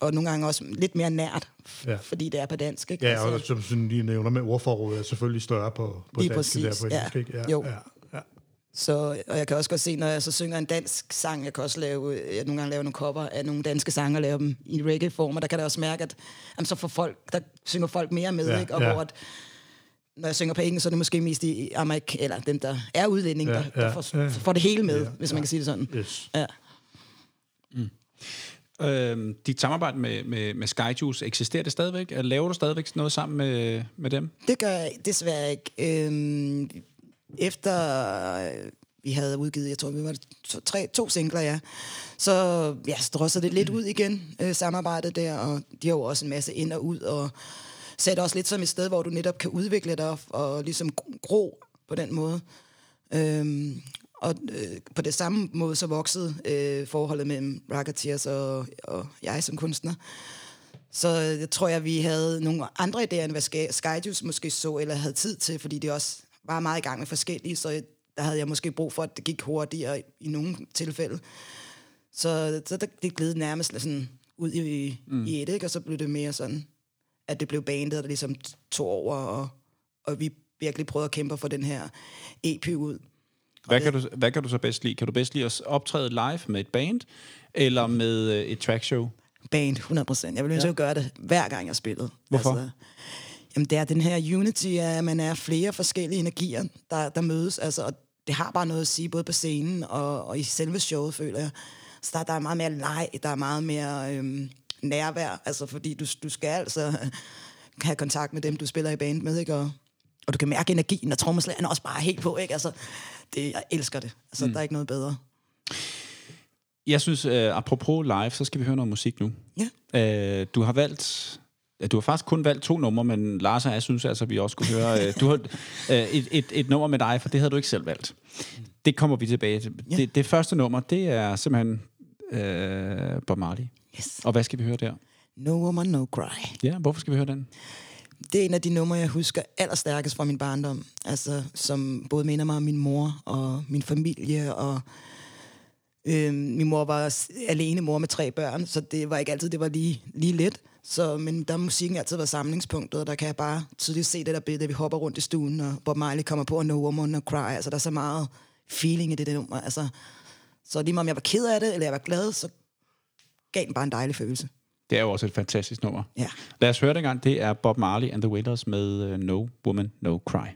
og nogle gange også lidt mere nært, Ja. fordi det er på dansk, ikke? Ja, og altså, som du sådan lige nævner med ordforrådet, er selvfølgelig større på, på dansk end der præcis, på ja. ikke? Ja, Jo. Ja, ja. så, og jeg kan også godt se, når jeg så synger en dansk sang, jeg kan også lave, jeg nogle gange lave nogle cover af nogle danske sange og lave dem i reggae-form, og der kan jeg også mærke, at jamen, så får folk, der synger folk mere med, Ja, ikke? Og ja. hvor at, når jeg synger på engelsk, så er det måske mest i Amerik, eller dem, der er udlændinge, Ja, der, der ja, får, ja. får det hele med, Ja, hvis man ja. kan sige det sådan. Yes. Ja. Øhm, dit samarbejde med, med, med Skyjuice, eksisterer det stadigvæk? Laver du stadigvæk noget sammen med, med dem? Det gør jeg desværre ikke. Øhm, efter øh, vi havde udgivet, jeg tror, vi var to, tre, to singler, ja, så ja, så drossede det lidt ud igen, øh, samarbejdet der, og de har jo også en masse ind og ud, og sat også lidt som et sted, hvor du netop kan udvikle dig og, og ligesom gro på den måde. Øhm, og øh, på det samme måde så voksede øh, forholdet mellem Rocketeers og, og jeg som kunstner. Så jeg tror jeg, vi havde nogle andre idéer, end hvad Sky- Skyjuice måske så, eller havde tid til, fordi de også var meget i gang med forskellige, så der havde jeg måske brug for, at det gik hurtigere i, nogle tilfælde. Så, så der, det gled nærmest sådan ud i, mm. i et, ikke? og så blev det mere sådan, at det blev bandet, der ligesom tog over, og, og vi virkelig prøvede at kæmpe for den her EP ud. Hvad kan, du, hvad kan du så bedst lide? Kan du bedst lide at optræde live med et band, eller med øh, et trackshow? Band, 100%. Jeg ville ønske ja. at gøre det hver gang jeg spillede. Hvorfor? Altså, jamen, det er den her unity at man er flere forskellige energier, der, der mødes. Altså, og det har bare noget at sige, både på scenen og, og i selve showet, føler jeg. Så der, der er meget mere leg, der er meget mere øhm, nærvær, altså fordi du, du skal altså have kontakt med dem, du spiller i band med, ikke? Og, og du kan mærke energien, og trommeslageren er også bare helt på, ikke? Altså, det, jeg elsker det. Altså, mm. der er ikke noget bedre. Jeg synes, øh, apropos live, så skal vi høre noget musik nu. Ja. Øh, du har valgt... Du har faktisk kun valgt to numre, men Lars og jeg synes altså, at vi også skulle høre... Øh, du har øh, et, et, et nummer med dig, for det havde du ikke selv valgt. Det kommer vi tilbage til. Ja. Det, det første nummer, det er simpelthen øh, Bob Marley. Yes. Og hvad skal vi høre der? No woman, no cry. Ja, hvorfor skal vi høre den? Det er en af de numre, jeg husker allerstærkest fra min barndom. Altså, som både minder mig om min mor og min familie. Og, øh, min mor var alene mor med tre børn, så det var ikke altid, det var lige, lige let. Så, men der har musikken altid været samlingspunktet, og der kan jeg bare tydeligt se det der billede, vi hopper rundt i stuen, og Bob Marley kommer på, og No Woman, No Cry. Altså, der er så meget feeling i det, det nummer. Altså, så lige meget om jeg var ked af det, eller jeg var glad, så gav den bare en dejlig følelse. Det er jo også et fantastisk nummer. Ja. Lad os høre det en gang. Det er Bob Marley and the Wailers med uh, No Woman, No Cry.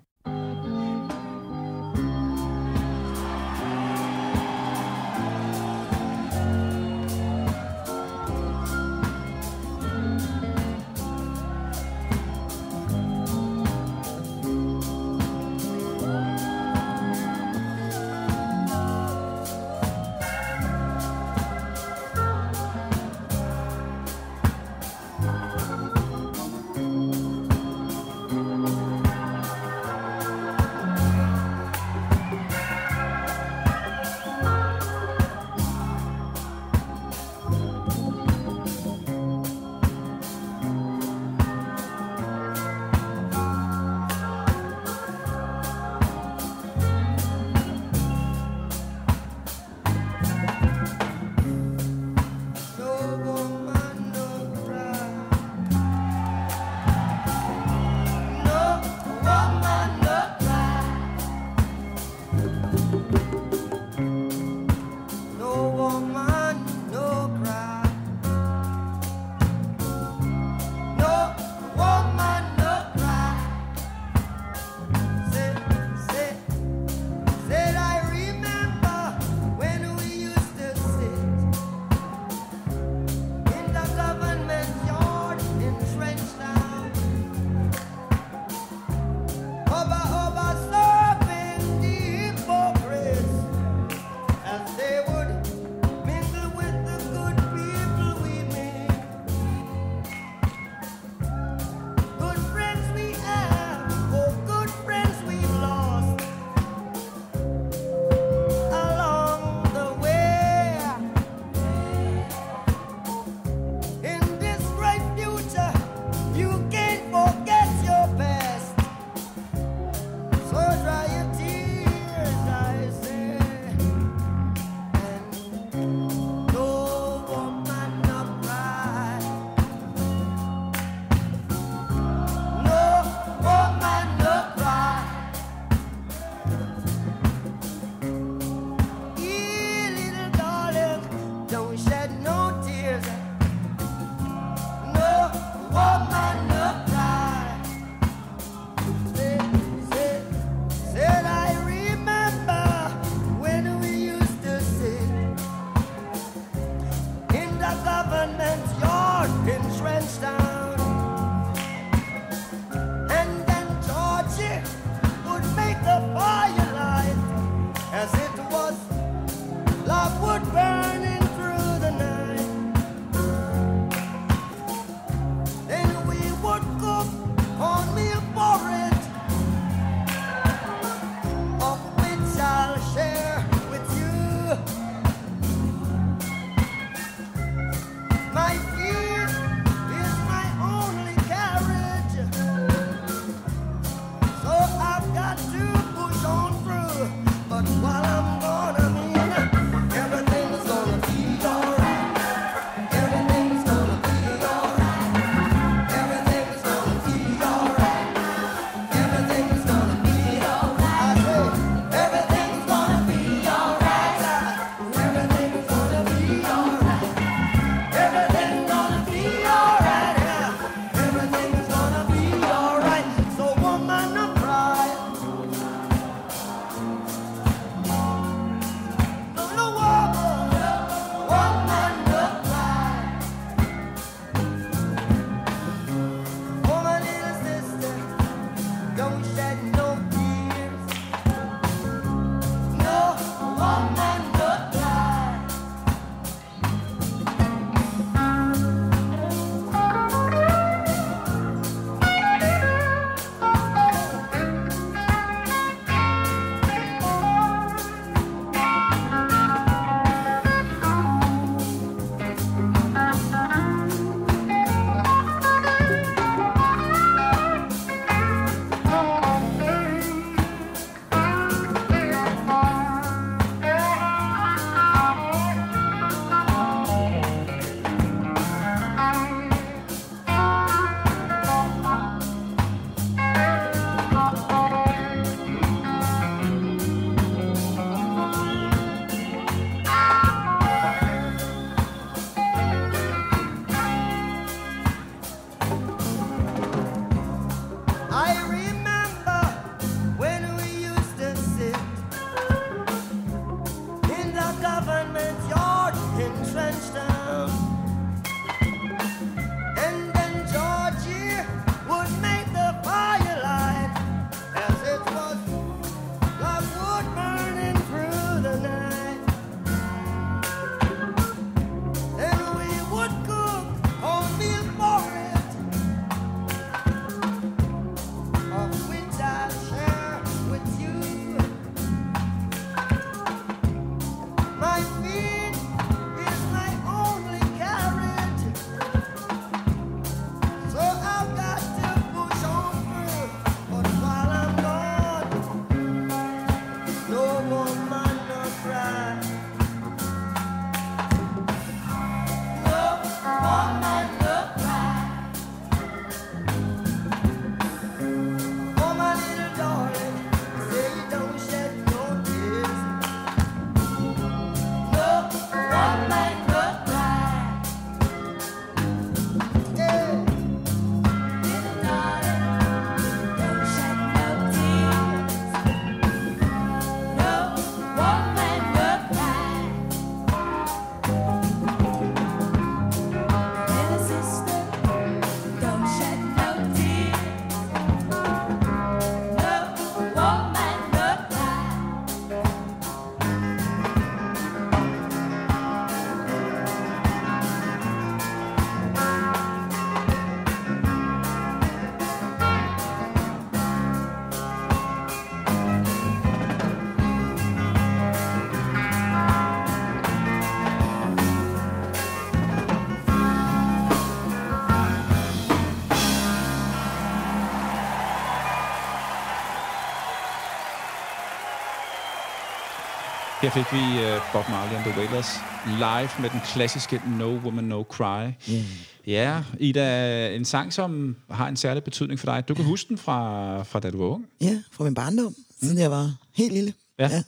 Her fik vi uh, Bob Marley and the Wailers live med den klassiske No Woman No Cry. Yeah. Ja, Ida, en sang, som har en særlig betydning for dig. Du kan huske den fra, fra da du var ung. Ja, fra min barndom, siden jeg var helt lille. Ja. ja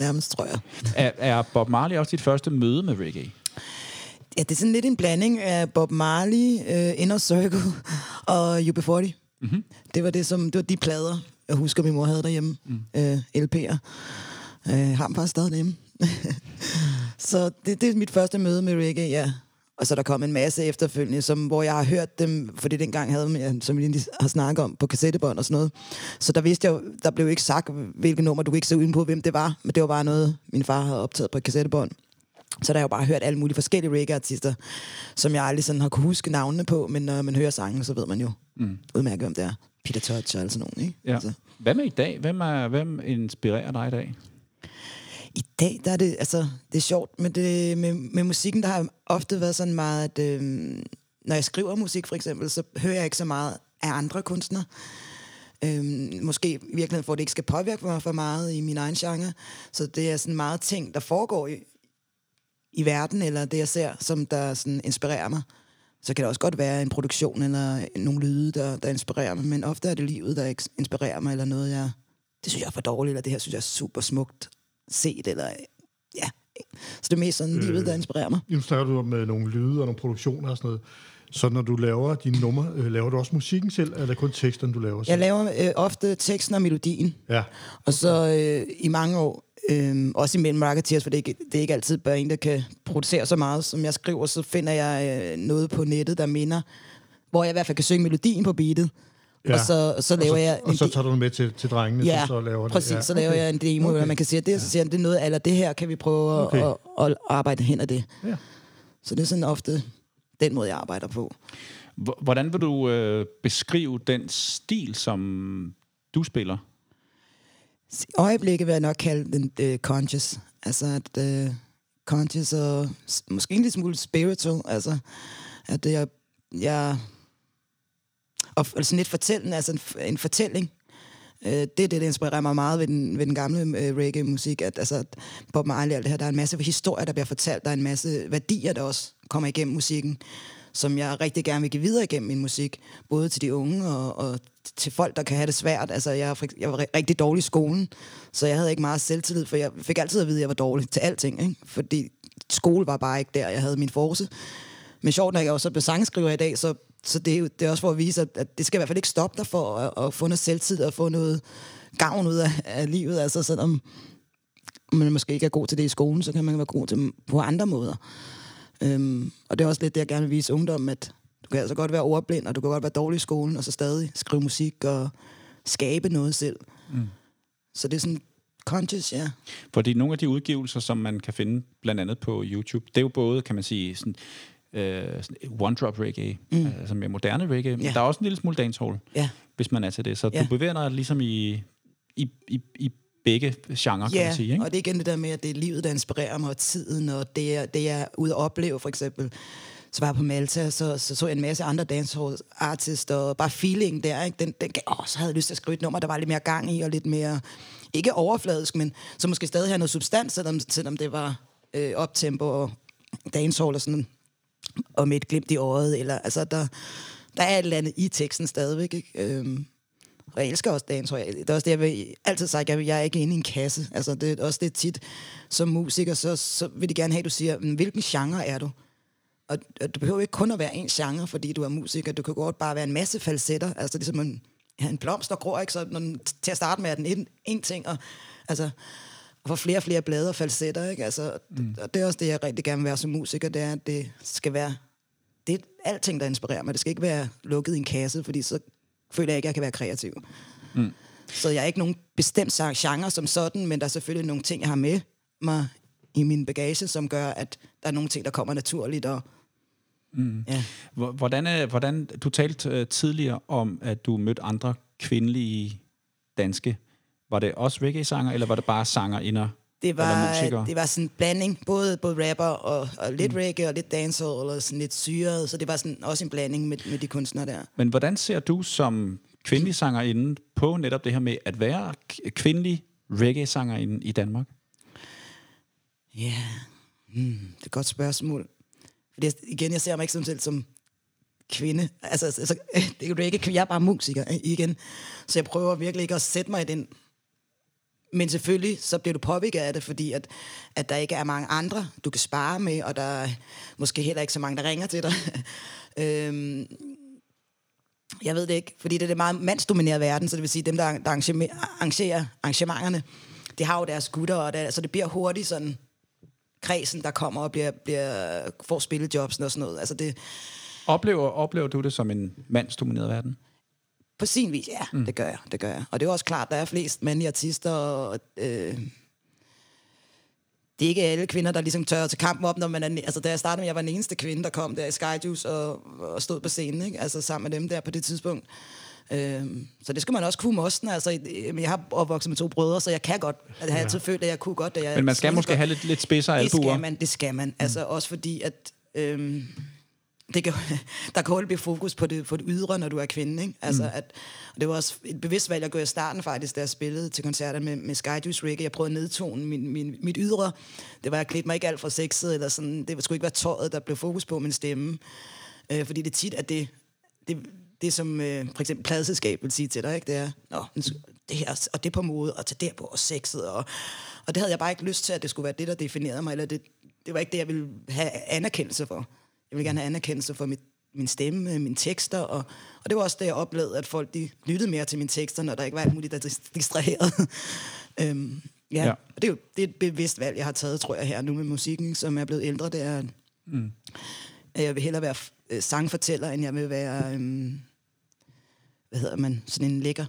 nærmest, tror jeg. Er, er Bob Marley også dit første møde med reggae? Ja, det er sådan lidt en blanding af Bob Marley, uh, Inner Circle og UB40. Mm-hmm. Det var det som det var de plader, jeg husker, min mor havde derhjemme. Mm. Uh, LP'er. Har dem faktisk stadig derhjemme. så det, det er mit første møde med reggae, ja. Og så er der kommet en masse efterfølgende, som, hvor jeg har hørt dem, fordi dengang havde man, som vi lige har snakket om, på kassettebånd og sådan noget. Så der vidste jeg der blev ikke sagt, hvilke nummer, du kunne ikke se uden på, hvem det var. Men det var bare noget, min far havde optaget på kassettebånd. Så der har jeg jo bare hørt alle mulige forskellige reggae-artister, som jeg aldrig sådan har kunne huske navnene på, men når man hører sangen, så ved man jo mm. udmærket, hvem det er. Peter Touch og alt sådan nogen, ikke? Ja. Altså. Hvad med i dag? Hvem, er, hvem inspirerer dig i dag? I dag, der er det, altså, det er sjovt, men det, med, med musikken, der har ofte været sådan meget, at øh, når jeg skriver musik for eksempel, så hører jeg ikke så meget af andre kunstnere. Øh, måske i virkeligheden, for at det ikke skal påvirke mig for meget i min egen genre. Så det er sådan meget ting, der foregår i, i verden, eller det, jeg ser, som der sådan inspirerer mig. Så kan det også godt være en produktion, eller nogle lyde, der, der inspirerer mig, men ofte er det livet, der inspirerer mig, eller noget, jeg... Det synes jeg er for dårligt, eller det her synes jeg er super smukt set, eller ja. Så det er mest sådan øh, livet, der inspirerer mig. Nu snakker du om med nogle lyde og nogle produktioner og sådan noget. Så når du laver dine numre, øh, laver du også musikken selv, eller er det kun teksten, du laver selv? Jeg laver øh, ofte teksten og melodien. Ja. Og så øh, i mange år, øh, også imellem marketeers, for det er, ikke, det er ikke altid bare en, der kan producere så meget, som jeg skriver, så finder jeg øh, noget på nettet, der minder, hvor jeg i hvert fald kan synge melodien på beatet. Ja. Og så, så laver og så, jeg... Og så tager du med til, til drengene, ja, som så laver præcis, det. Ja, så laver jeg en demo, okay. man kan sige, at det, så siger jeg, det er noget, eller det her kan vi prøve okay. at, at, at, arbejde hen ad det. Ja. Så det er sådan ofte den måde, jeg arbejder på. Hvordan vil du øh, beskrive den stil, som du spiller? I øjeblikket vil jeg nok kalde den uh, conscious. Altså at uh, conscious og måske en lille smule spiritual. Altså at jeg, jeg og sådan lidt fortællende, altså en, en fortælling. Øh, det er det, der inspirerer mig meget ved den, ved den gamle øh, reggae-musik. At, altså, Bob Marley og alt det her, der er en masse historier, der bliver fortalt. Der er en masse værdier, der også kommer igennem musikken som jeg rigtig gerne vil give videre igennem min musik, både til de unge og, og til folk, der kan have det svært. Altså, jeg, jeg var rigtig dårlig i skolen, så jeg havde ikke meget selvtillid, for jeg fik altid at vide, at jeg var dårlig til alting, ikke? fordi skole var bare ikke der, jeg havde min force. Men sjovt, når jeg også blev sangskriver i dag, så, så det, er jo, det er også for at vise, at, at det skal i hvert fald ikke stoppe dig for at, at få noget selvtid og få noget gavn ud af, af livet. Altså, selvom man måske ikke er god til det i skolen, så kan man være god til på andre måder. Øhm, og det er også lidt det, jeg gerne vil vise ungdommen, at du kan altså godt være ordblind, og du kan godt være dårlig i skolen, og så stadig skrive musik og skabe noget selv. Mm. Så det er sådan conscious, ja. Fordi nogle af de udgivelser, som man kan finde blandt andet på YouTube, det er jo både, kan man sige, sådan, øh, one-drop reggae, mm. altså mere moderne reggae, ja. men der er også en lille smule dancehall, ja. hvis man er til det. Så Ja. du bevæger dig ligesom i, i, i, i begge genrer, kan Ja, man sige. Ikke? og det er igen det der med, at det er livet, der inspirerer mig, og tiden, og det er, det er ude at opleve, for eksempel. Så var jeg på Malta, så, så så jeg en masse andre dancehall artists, og bare feeling der, ikke? Den, den, åh, så havde jeg lyst til at skrive et nummer, der var lidt mere gang i, og lidt mere, ikke overfladisk, men så måske stadig have noget substans, selvom, selvom det var øh, optempo og dancehall og sådan, og med et glimt i øjet, eller, altså, der, der er et eller andet i teksten stadigvæk, ikke? Øhm, og jeg elsker også dancehall. Det er også det, jeg vil altid sagt, jeg, jeg er ikke inde i en kasse. Altså, det er også det tit, som musiker, så, så vil de gerne have, at du siger, hvilken genre er du? Og, og du behøver ikke kun at være en genre, fordi du er musiker. Du kan godt bare være en masse falsetter. Altså, det er som en, ja, en blomst, der gror, ikke? Så når den, til at starte med er den en, en ting, og altså, og få flere og flere blade og falsetter, ikke? Altså, mm. og det er også det, jeg rigtig gerne vil være som musiker, det er, at det skal være det er alting, der inspirerer mig. Det skal ikke være lukket i en kasse, fordi så føler jeg ikke, at jeg kan være kreativ. Mm. Så jeg er ikke nogen bestemt genre som sådan, men der er selvfølgelig nogle ting, jeg har med mig i min bagage, som gør, at der er nogle ting, der kommer naturligt. Og, mm. ja. Hvor- Hvordan, er, hvordan, du talte øh, tidligere om, at du mødte andre kvindelige danske. Var det også reggae-sanger, eller var det bare sanger inder? Det var, det var sådan en blanding, både, både rapper og, og lidt mm. reggae og lidt dancehall, og sådan lidt syret, så det var sådan også en blanding med, med de kunstnere der. Men hvordan ser du som kvindelig sangerinde på netop det her med at være kvindelig reggae-sangerinde i Danmark? Ja, hmm, det er et godt spørgsmål. Fordi jeg, igen, jeg ser mig ikke som selv som kvinde. Altså, altså det er jo ikke, jeg er bare musiker igen. Så jeg prøver virkelig ikke at sætte mig i den. Men selvfølgelig, så bliver du påvirket af det, fordi at, at der ikke er mange andre, du kan spare med, og der er måske heller ikke så mange, der ringer til dig. øhm, jeg ved det ikke, fordi det er det meget mandsdominerede verden, så det vil sige, dem, der der arrangerer, arrangementerne, de har jo deres gutter, og der, så det bliver hurtigt sådan kredsen, der kommer og bliver, bliver, får spillejobs og sådan noget. Altså det, Oplever, oplever du det som en mandsdomineret verden? På sin vis, ja, mm. det gør jeg, det gør jeg. Og det er jo også klart, der er flest mandlige artister, og øh, det er ikke alle kvinder, der ligesom tør til kampen op, når man er... Altså, da jeg startede med, jeg var den eneste kvinde, der kom der i Skyjuice og, og stod på scenen, ikke? Altså, sammen med dem der på det tidspunkt. Øhm, så det skal man også kunne mosten. Altså, jeg har opvokset med to brødre, så jeg kan godt. Jeg har altid følt, at jeg kunne godt. At jeg Men man skal måske godt. have lidt, lidt spidsere Det albuer. skal man, det skal man. Altså også fordi, at øhm, det kan, der kan hurtigt blive fokus på det, på det ydre, når du er kvinde. Ikke? Altså, mm. at, og det var også et bevidst valg, jeg gjorde i starten faktisk, da jeg spillede til koncerter med, med Skyjuice Reggae. Jeg prøvede at nedtone min, min, mit ydre. Det var, jeg klædte mig ikke alt for sexet, eller sådan. Det skulle ikke være tøjet, der blev fokus på min stemme. Øh, fordi det er tit, at det, det, det som øh, for eksempel pladeselskab vil sige til dig, ikke? det er, Nå, det her, og det på mode, og til der på, og sexet, og, og det havde jeg bare ikke lyst til, at det skulle være det, der definerede mig, eller det, det var ikke det, jeg ville have anerkendelse for. Jeg ville gerne have anerkendelse for mit, min stemme, mine tekster, og, og det var også det, jeg oplevede, at folk de lyttede mere til mine tekster, når der ikke var alt muligt, der dis- distraherede. øhm, ja, Ja. Og det er jo det er et bevidst valg, jeg har taget, tror jeg, her nu med musikken, som er blevet ældre. Det er, mm. at jeg vil hellere være øh, sangfortæller, end jeg vil være, øhm, hvad hedder man, sådan en lækker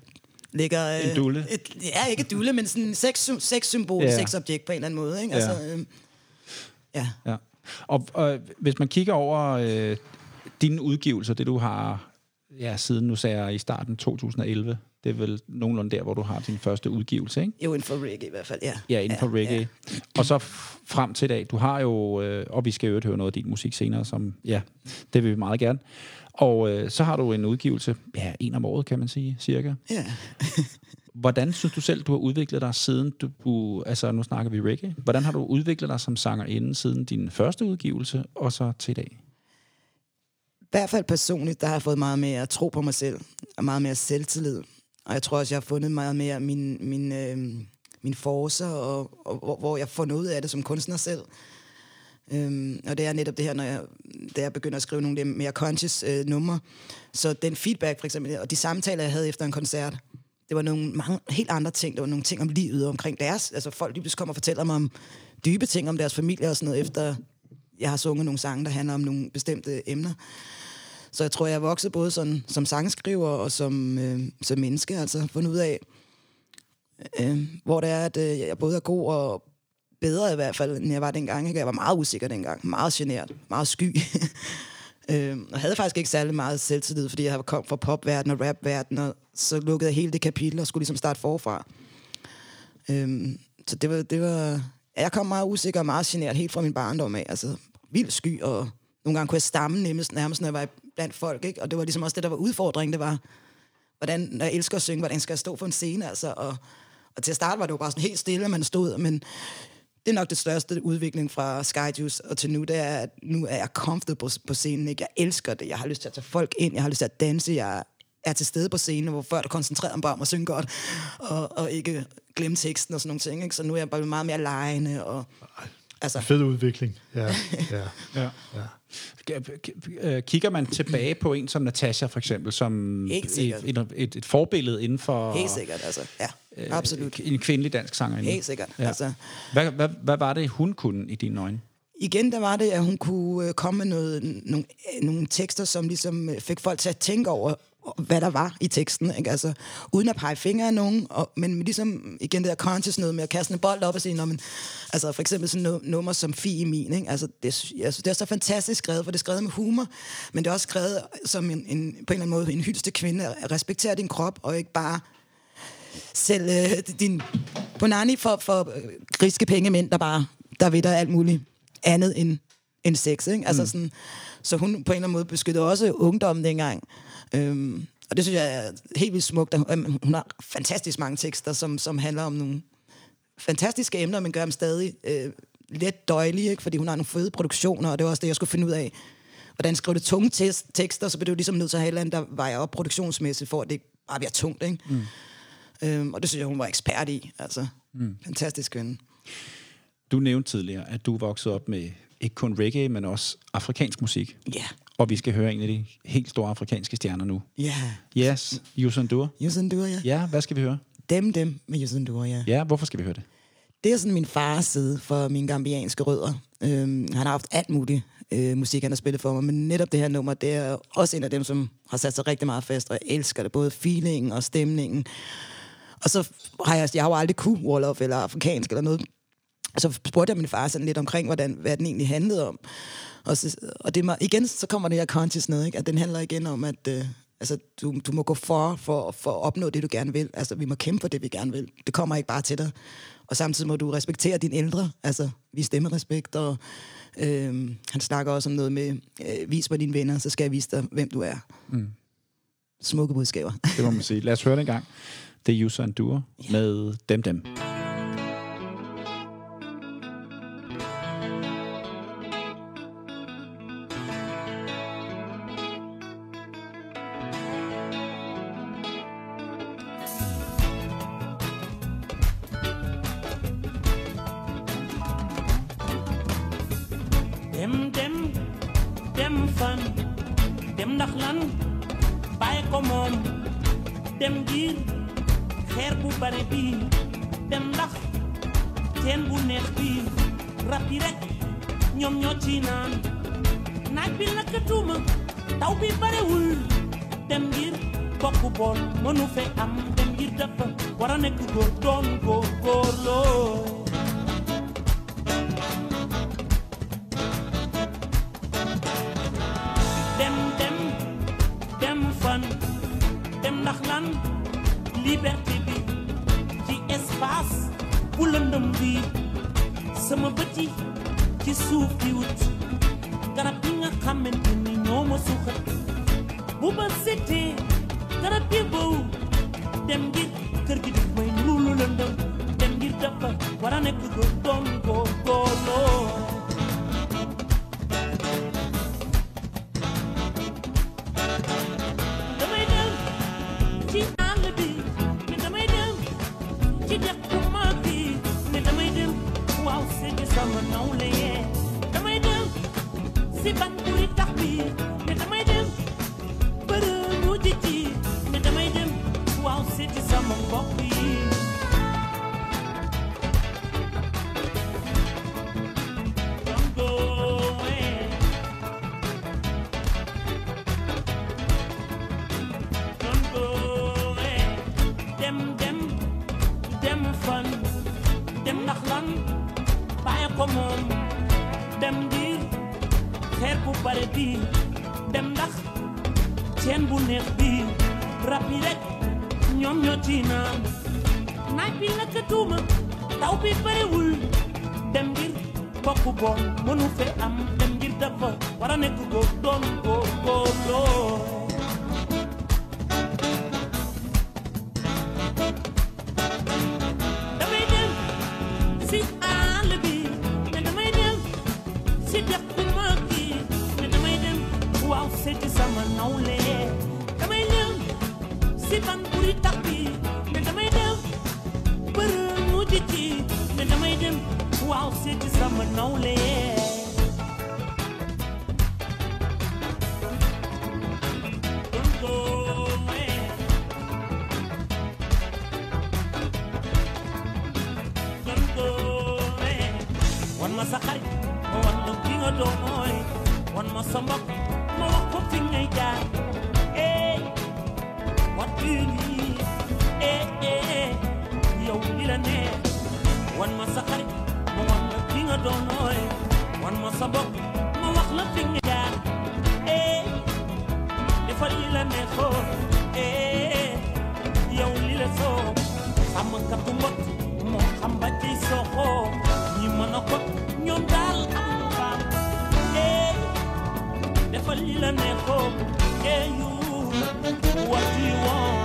lækker... øh, En dulle? Et, ja, ikke dulle, men sådan en sex, sexsymbol, Ja. ja. sexobjekt på en eller anden måde. Ikke? Ja. Altså, øhm, ja. Ja. Og, og hvis man kigger over øh, dine udgivelser, det du har ja, siden, nu sagde jeg i starten 2011, det er vel nogenlunde der, hvor du har din første udgivelse, ikke? Jo, inden for reggae i hvert fald, ja. Ja, inden for reggae. Ja. Og så frem til i dag, du har jo, øh, og vi skal jo høre noget af din musik senere, som, ja, det vil vi meget gerne. Og øh, så har du en udgivelse, ja, en om året, kan man sige, cirka. Ja. Hvordan synes du selv, du har udviklet dig siden du, du altså nu snakker vi reggae, hvordan har du udviklet dig som sangerinde siden din første udgivelse, og så til i dag? I hvert fald personligt, der har jeg fået meget mere at tro på mig selv, og meget mere selvtillid. Og jeg tror også, jeg har fundet meget mere min, min, øh, min forser, og, og hvor, hvor jeg får noget af det som kunstner selv. Øhm, og det er netop det her, når jeg, da jeg begynder at skrive nogle mere conscious øh, numre. Så den feedback, for eksempel, og de samtaler, jeg havde efter en koncert, det var nogle mange, helt andre ting. Det var nogle ting om livet, omkring deres... Altså folk lige kommer og fortæller mig om dybe ting om deres familie og sådan noget, efter jeg har sunget nogle sange, der handler om nogle bestemte emner. Så jeg tror, jeg er vokset både sådan, som sangskriver og som, øh, som menneske, altså fundet ud af, øh, hvor det er, at øh, jeg både er god og bedre i hvert fald, end jeg var dengang. Ikke? Jeg var meget usikker dengang, meget genert, meget sky. øh, og havde faktisk ikke særlig meget selvtillid, fordi jeg kom fra popverdenen og rapverdenen, og så lukkede jeg hele det kapitel og skulle ligesom starte forfra. Øh, så det var, det var... Jeg kom meget usikker og meget generet helt fra min barndom af. Altså, vild sky, og nogle gange kunne jeg stamme nærmest, nærmest når jeg var blandt folk. Ikke? Og det var ligesom også det, der var udfordringen. Det var, hvordan, når jeg elsker at synge, hvordan skal jeg stå for en scene? Altså, og, og til at starte var det jo bare sådan helt stille, man stod, men det er nok det største udvikling fra Skyjuice og til nu, det er, at nu er jeg comfortable på, scenen. Ikke? Jeg elsker det. Jeg har lyst til at tage folk ind. Jeg har lyst til at danse. Jeg er til stede på scenen, hvor før der koncentrerede mig bare om at synge godt, og, og ikke glemme teksten og sådan nogle ting. Ikke? Så nu er jeg bare meget mere lejende. Og, altså, Fed udvikling. Ja, ja. Ja. ja. Kigger man tilbage på en som Natasha for eksempel, som et, et, et forbillede inden for helt sikkert, altså. Ja, absolut. en kvindelig dansk sangerinde? Helt sikkert. Ja. Altså, Hvad, hvad, hvad var det, hun kunne i dine øjne? igen, der var det, at hun kunne øh, komme med noget, nogle, øh, nogle tekster, som ligesom øh, fik folk til at tænke over, hvad der var i teksten, ikke? Altså, uden at pege fingre af nogen, og, men ligesom, igen det der conscious noget med at kaste en bold op og sige, man, altså for eksempel sådan noget nummer som Fi i min, ikke? Altså, det, synes, det er så fantastisk skrevet, for det er skrevet med humor, men det er også skrevet som en, en, på en eller anden måde en hyldeste kvinde, at respektere din krop, og ikke bare selv øh, din bonani for, for øh, griske pengemænd, der bare, der ved der alt muligt andet end, end sex, ikke? Altså sådan, så hun på en eller anden måde beskyttede også ungdommen dengang. Øhm, og det synes jeg er helt vildt smukt. Hun, hun har fantastisk mange tekster, som, som handler om nogle fantastiske emner, men gør dem stadig øh, let døjelig, ikke? fordi hun har nogle fede produktioner, og det var også det, jeg skulle finde ud af. Hvordan skrive det tunge tekster, så blev det jo ligesom nødt til at have et eller andet, der vejer op produktionsmæssigt, for at det ikke bare bliver tungt. Ikke? Mm. Øhm, og det synes jeg, hun var ekspert i. Altså, mm. fantastisk kvinde. Du nævnte tidligere, at du voksede op med ikke kun reggae, men også afrikansk musik. Ja. Og vi skal høre en af de helt store afrikanske stjerner nu. Ja. Yes, Yusan Dur. Yusen Dur, ja. Ja, hvad skal vi høre? Dem, dem med Yusen Dur, ja. Ja, hvorfor skal vi høre det? Det er sådan min fars side for mine gambianske rødder. Øhm, han har haft alt muligt øh, musik, han har spillet for mig, men netop det her nummer, det er også en af dem, som har sat sig rigtig meget fast, og jeg elsker det, både feelingen og stemningen. Og så har jeg, jeg har jo aldrig kunne Wolof eller afrikansk eller noget, og så spurgte jeg min far sådan lidt omkring, hvordan, hvad den egentlig handlede om. Og, så, og det, igen, så kommer det her consciousness, ikke? at den handler igen om, at øh, altså, du, du må gå for, for, for at opnå det, du gerne vil. Altså, vi må kæmpe for det, vi gerne vil. Det kommer ikke bare til dig. Og samtidig må du respektere dine ældre. Altså, vi stemmer respekt, og øh, han snakker også om noget med, øh, vis mig dine venner, så skal jeg vise dig, hvem du er. Mm. Smukke budskaber. Det må man sige. Lad os høre det en gang. Det er Yusan Dur med Dem. dem liberté bi ci espace bu lëndëm bi sama yi ci suuf di wut garab yi nga xamante ni ñoo ma suuxat. Bu ba setee garab yi bow dem ngir kër gi daf may nuru lu lëndëm dem ngir dafa war a nekk góor doon góor góorloo eh eh what do you want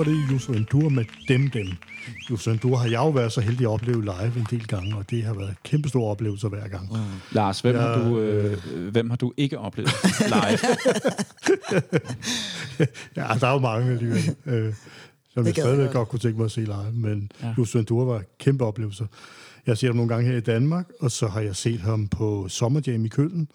var det Jusso Endure med Dem Dem. Jusso Endure har jeg jo været så heldig at opleve live en del gange, og det har været kæmpe store oplevelser hver gang. Wow. Lars, hvem, Ja, har du, øh, hvem har du ikke oplevet live? Ja, der er jo mange alligevel, øh, som jeg jeg stadigvæk godt. godt kunne tænke mig at se live, men Ja. Jusso Endure var kæmpe oplevelser. Jeg har set ham nogle gange her i Danmark, og så har jeg set ham på Summer Jam i Køln,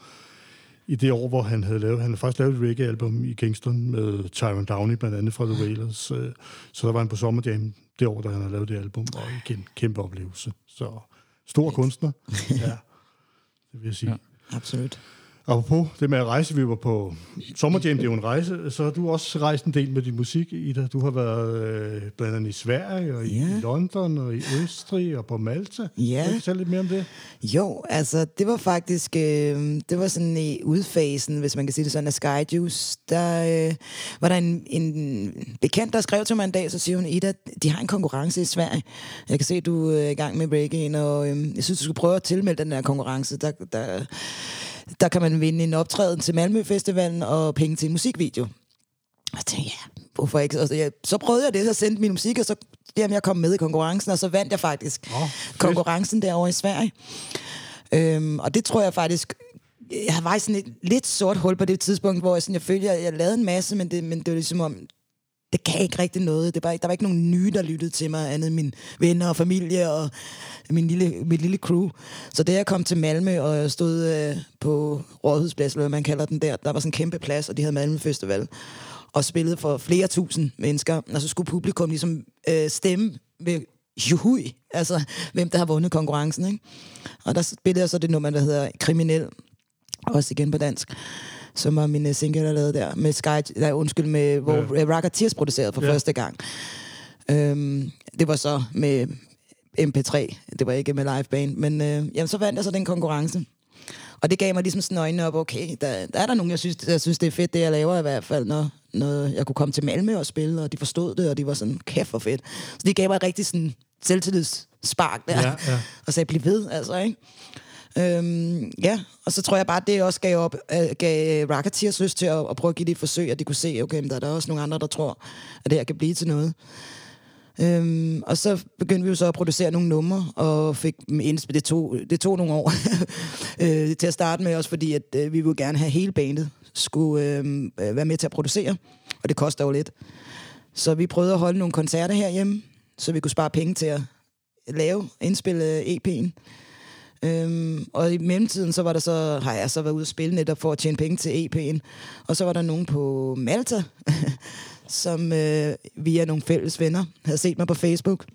i det år, hvor han havde lavet, han havde faktisk lavet et reggae-album i Kingston med Tyron Downey, blandt andet fra The Wailers. øh, Så der var han på Summer Jam det år, da han havde lavet det album, og igen, kæmpe oplevelse. Så stor kunstner, ja, det vil jeg sige. Ja. Absolut. Apropos det med at rejse, vi var på Summer Jam, det er jo en rejse, så har du også rejst en del med din musik, Ida. Du har været øh, blandt andet i Sverige, og i Ja. London, og i Østrig, og på Malta. Ja. Kan du fortælle lidt mere om det? Jo, altså, det var faktisk, øh, det var sådan i udfasen, hvis man kan sige det sådan, af Sky Juice. Der øh, var der en, en bekendt, der skrev til mig en dag, så siger hun, Ida, de har en konkurrence i Sverige. Jeg kan se, at du er i gang med break og øh, jeg synes, du skulle prøve at tilmelde den der konkurrence. Der, der, der kan man vinde en optræden til Malmø Festivalen og penge til en musikvideo. Og jeg tænkte, ja, hvorfor ikke? Og så, jeg, så prøvede jeg det, så sendte min musik, og så jamen, jeg kom med i konkurrencen, og så vandt jeg faktisk Åh, konkurrencen derovre i Sverige. Øhm, og det tror jeg faktisk... Jeg var i sådan et lidt sort hul på det tidspunkt, hvor jeg, sådan, jeg følte, at jeg lavede en masse, men det, men det var ligesom om, det kan ikke rigtig noget. Det var, der var ikke nogen nye, der lyttede til mig, andet end mine venner og familie og min lille, mit lille crew. Så da jeg kom til Malmø, og jeg stod øh, på Rådhusplads, eller hvad man kalder den der, der var sådan en kæmpe plads, og de havde Malmø Festival, og spillede for flere tusind mennesker, og så skulle publikum ligesom øh, stemme ved juhui, altså hvem der har vundet konkurrencen. Ikke? Og der spillede jeg så det nummer, der hedder Kriminel, også igen på dansk, som var min single, jeg lavede der, med Sky, der, undskyld, med, hvor ja. Rocketeers producerede for ja. Første gang. Øhm, det var så med MP3, det var ikke med liveband, men øh, jamen, så vandt jeg så den konkurrence. Og det gav mig ligesom sådan øjnene op, okay, der, der er der nogen, jeg synes, jeg synes, det er fedt, det jeg laver i hvert fald, når, når jeg kunne komme til Malmø og spille, og de forstod det, og de var sådan, kæft for fedt. Så det gav mig rigtig sådan selvtillidsspark der, Ja, ja. og sagde, bliv ved, altså, ikke? Øhm, ja, og så tror jeg bare, at det også gav, op, øh, gav øh, Rocketeers lyst til at, at prøve at give det et forsøg, at de kunne se, okay, men der er der også nogle andre, der tror, at det her kan blive til noget. Øhm, og så begyndte vi jo så at producere nogle numre, og fik dem indspillet. Det tog, det tog nogle år øh, til at starte med, også fordi at, øh, vi ville gerne have hele bandet skulle øhm, øh, være med til at producere, og det koster jo lidt. Så vi prøvede at holde nogle koncerter herhjemme, så vi kunne spare penge til at lave, indspille øh, EP'en. Øhm, og i mellemtiden, så var der så, har jeg så været ude at spille netop for at tjene penge til EP'en. Og så var der nogen på Malta, som øh, via nogle fælles venner havde set mig på Facebook.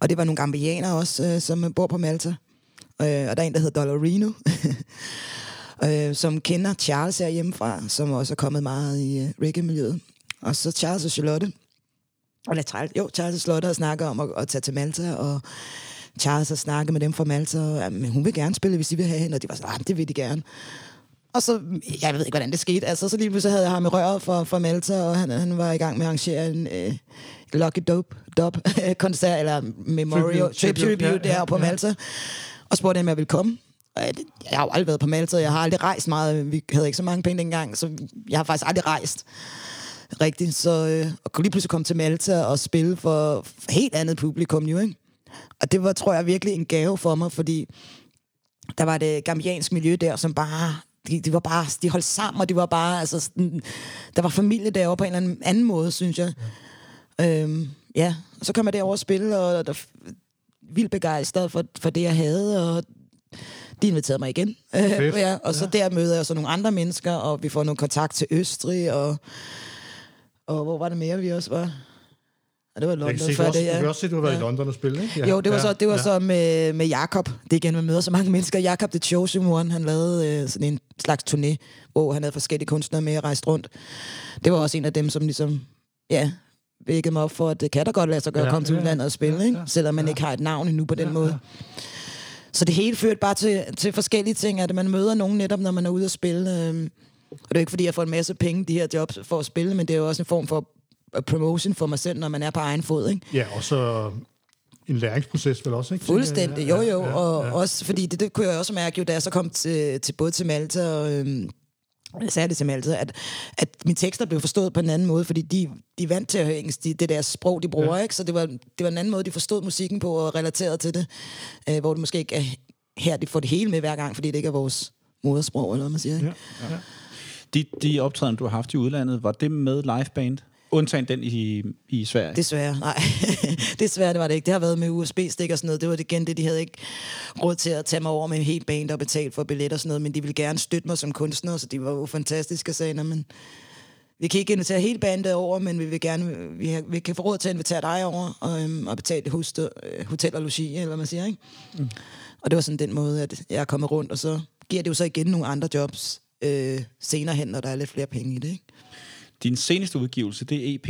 Og det var nogle gambianere også, øh, som bor på Malta. Øh, og der er en, der hedder Dollarino, øh, som kender Charles her hjemmefra, som også er kommet meget i øh, reggae-miljøet. Og så Charles og Charlotte. Eller Charles, jo, Charles og Charlotte har snakket om at, at tage til Malta, og Charles har snakket med dem fra Malta, og jamen, hun vil gerne spille, hvis de vil have hende, og de var sådan, ah, det vil de gerne. Og så, jeg ved ikke, hvordan det skete, altså, så lige pludselig havde jeg ham i røret for, for Malta, og han, han var i gang med at arrangere en øh, Lucky Dope, Dope koncert, eller Memorial, Tribute, Tribute, ja, der ja, på ja. Malta, og spurgte, om jeg ville komme. Og jeg, jeg har jo aldrig været på Malta, jeg har aldrig rejst meget, vi havde ikke så mange penge dengang, så jeg har faktisk aldrig rejst rigtigt, så øh, og kunne lige pludselig komme til Malta og spille for helt andet publikum jo, ikke? Og det var, tror jeg, virkelig en gave for mig, fordi der var det gambiansk miljø der, som bare, de, de var bare, de holdt sammen, og de var bare, altså, sådan, der var familie derovre på en eller anden, anden måde, synes jeg. Ja. Øhm, ja, og så kom jeg derover og spille, og der vildt begejstret for, for det, jeg havde, og de inviterede mig igen. Ja, og så der møder jeg så nogle andre mennesker, og vi får noget kontakt til Østrig, og, og hvor var det mere, vi også var? Og det var Jeg London kan, se, før du også, det, du ja. kan også se, du har været Ja. i London og spille, ikke? Ja. Jo, det var, ja. så, det var ja. så med, med Jakob. Det er igen, man møder så mange mennesker. Jakob The Chosen han lavede øh, sådan en slags turné, hvor han havde forskellige kunstnere med og rejst rundt. Det var også en af dem, som ligesom, ja, vækkede mig op for, at det kan da godt lade sig gøre Ja, at komme til ja, udlandet og spille, ja, ikke? ja, selvom man ja. ikke har et navn endnu på den Ja, måde. ja. Så det hele førte bare til, til forskellige ting, at man møder nogen netop, når man er ude at spille. øhm. Og det er ikke, fordi jeg får en masse penge, de her jobs, for at spille, men det er jo også en form for øh, promotion for mig selv, når man er på egen fod, ikke? Ja, og så en læringsproces vel også, ikke? Fuldstændig, jo Ja, jo, ja, og ja. også fordi det, det kunne jeg også mærke jo, da jeg så kom til, til både til Malta og, øhm, jeg sagde det til mig altid, at, at mine tekster blev forstået på en anden måde, fordi de, de er vant til at høre engelsk, de, det der sprog, de bruger, ja. ikke? Så det var, det var en anden måde, de forstod musikken på og relaterede til det, øh, hvor det måske ikke er her, de får det hele med hver gang, fordi det ikke er vores modersprog, eller hvad man siger. Ikke? Ja, ja. De, de optræden, du har haft i udlandet, var det med liveband? Undtagen den i, i Sverige? Desværre, nej. Desværre, det var det ikke. Det har været med USB-stik og sådan noget. Det var det igen det, de havde ikke råd til at tage mig over med en helt band og betale for billetter og sådan noget, men de ville gerne støtte mig som kunstner, så de var jo fantastiske og sagde, "Nå, men vi kan ikke invitere hele bandet over, men vi vil gerne, vi, har, vi kan få råd til at invitere dig over og, øhm, og betale hus, øh, hotel og logi, eller hvad man siger, ikke? Mm. Og det var sådan den måde, at jeg er kommet rundt, og så giver det jo så igen nogle andre jobs øh, senere hen, når der er lidt flere penge i det, ikke? Din seneste udgivelse, det er EP,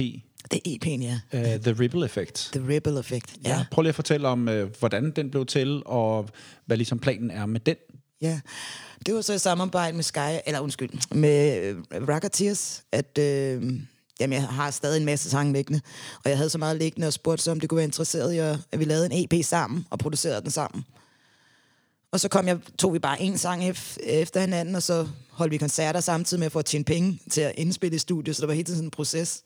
Det er EP'en, ja. uh, The Ripple Effect. The Ripple Effect. Ja. Prøv lige at fortælle om, uh, hvordan den blev til, og hvad ligesom planen er med den. Ja, det var så i samarbejde med Sky, eller undskyld, med øh, Rocketeers, at øh, jamen, jeg har stadig en masse sange liggende, og jeg havde så meget liggende og spurgte så, om det kunne være interesseret i, at vi lavede en EP sammen og producerede den sammen. Og så kom jeg, tog vi bare en sang ef- efter hinanden, og så holdt vi koncerter samtidig med at få at tjene penge til at indspille i studiet, så det var hele tiden sådan en proces.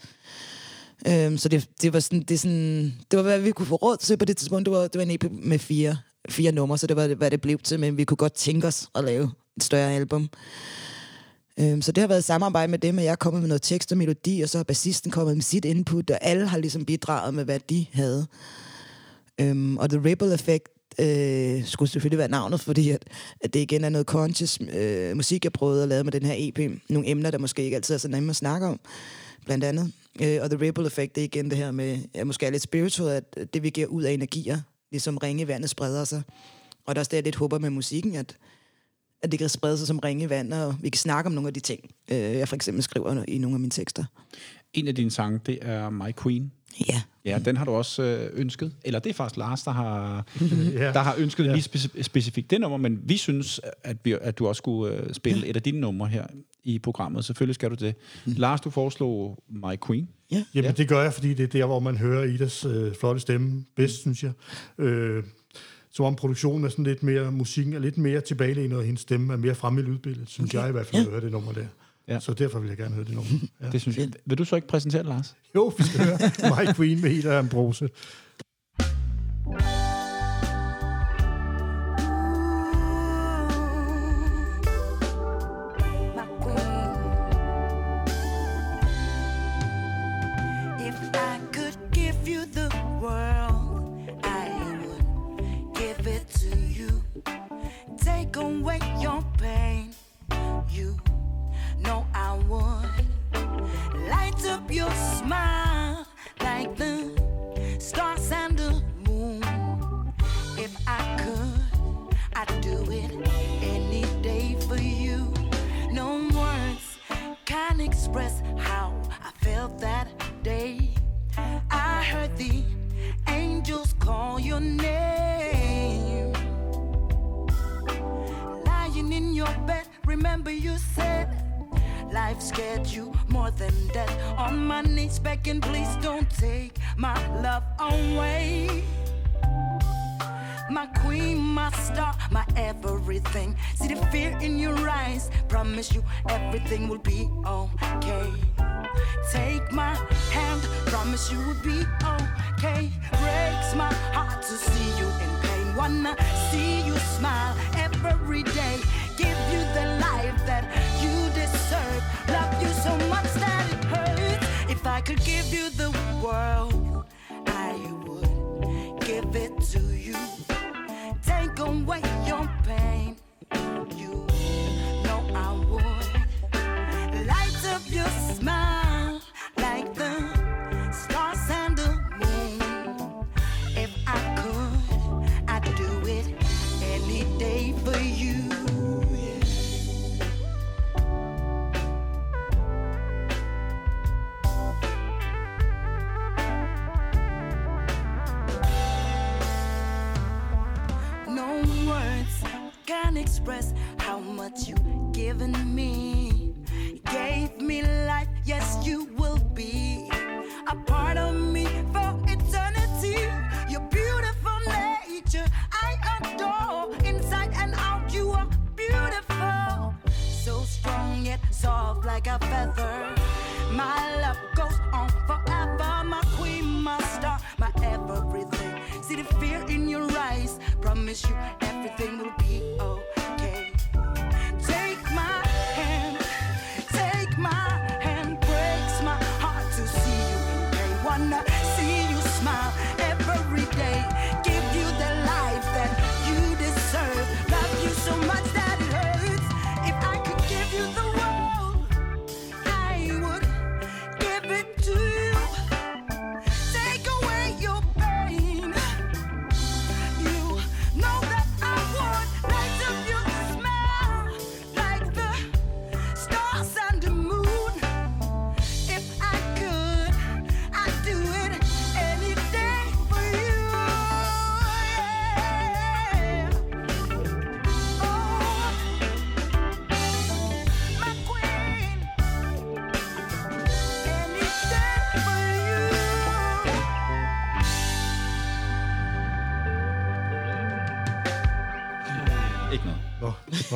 Øhm, så det, det, var sådan, det, sådan, det var, hvad vi kunne få råd til på det tidspunkt. Det var, det var en EP med fire, fire numre, så det var, hvad det blev til, men vi kunne godt tænke os at lave et større album. Øhm, så det har været et samarbejde med dem, at jeg er kommet med noget tekst og melodi, og så har bassisten kommet med sit input, og alle har ligesom bidraget med, hvad de havde. Øhm, og The Ripple Effect øh, skulle selvfølgelig være navnet, fordi at, at det igen er noget conscious øh, musik, jeg prøvede at lave med den her EP. Nogle emner, der måske ikke altid er så nemme at snakke om, blandt andet. Øh, og The Ripple Effect, det er igen det her med, ja, måske er lidt spiritual, at det vi giver ud af energier, ligesom ringe i vandet spreder sig. Og der er også det, jeg lidt håber med musikken, at, at det kan sprede sig som ringe i vandet, og vi kan snakke om nogle af de ting, øh, jeg for eksempel skriver i nogle af mine tekster. En af dine sange, det er My Queen. Ja. Ja, den har du også øh, ønsket. Eller det er faktisk Lars, der har, Ja. der har ønsket Ja. lige speci- specifikt det nummer, men vi synes, at, vi, at du også skulle øh, spille et af dine numre her i programmet. Selvfølgelig skal du det. Lars, du foreslog My Queen. Ja. Jamen, Ja. det gør jeg, fordi det er der, hvor man hører Idas øh, flotte stemme bedst, mm. synes jeg. Øh, som om produktionen er sådan lidt mere, musikken er lidt mere tilbagelænet, og hendes stemme er mere fremme i lydbilledet, synes okay. jeg i hvert fald, Ja. ja. høre det nummer der. Ja. Så derfor vil jeg gerne høre det nummer. Ja. Det synes jeg. Vil du så ikke præsentere det, Lars? Jo, vi skal høre My Queen med Ida Ambrose. If express how I felt that day. I heard the angels call your name. Lying in your bed, remember you said life scared you more than death. On my knees, begging, please don't take my love away. My queen, my star, my everything. See the fear in your eyes. Promise you everything will be okay. Take my hand, promise you will be okay. Breaks my heart to see you in pain. Wanna see you smile every day. Give you the life that you deserve. Love you so much that it hurts. If I could give you the world, I would give it to you. Take away your pain. Express how much you've given me. Gave me life, yes, you will be a part of me for eternity. Your beautiful nature, I adore. Inside and out, you are beautiful. So strong yet soft like a feather. My love goes on forever, my queen, my star, my everything. See the fear in your eyes, promise you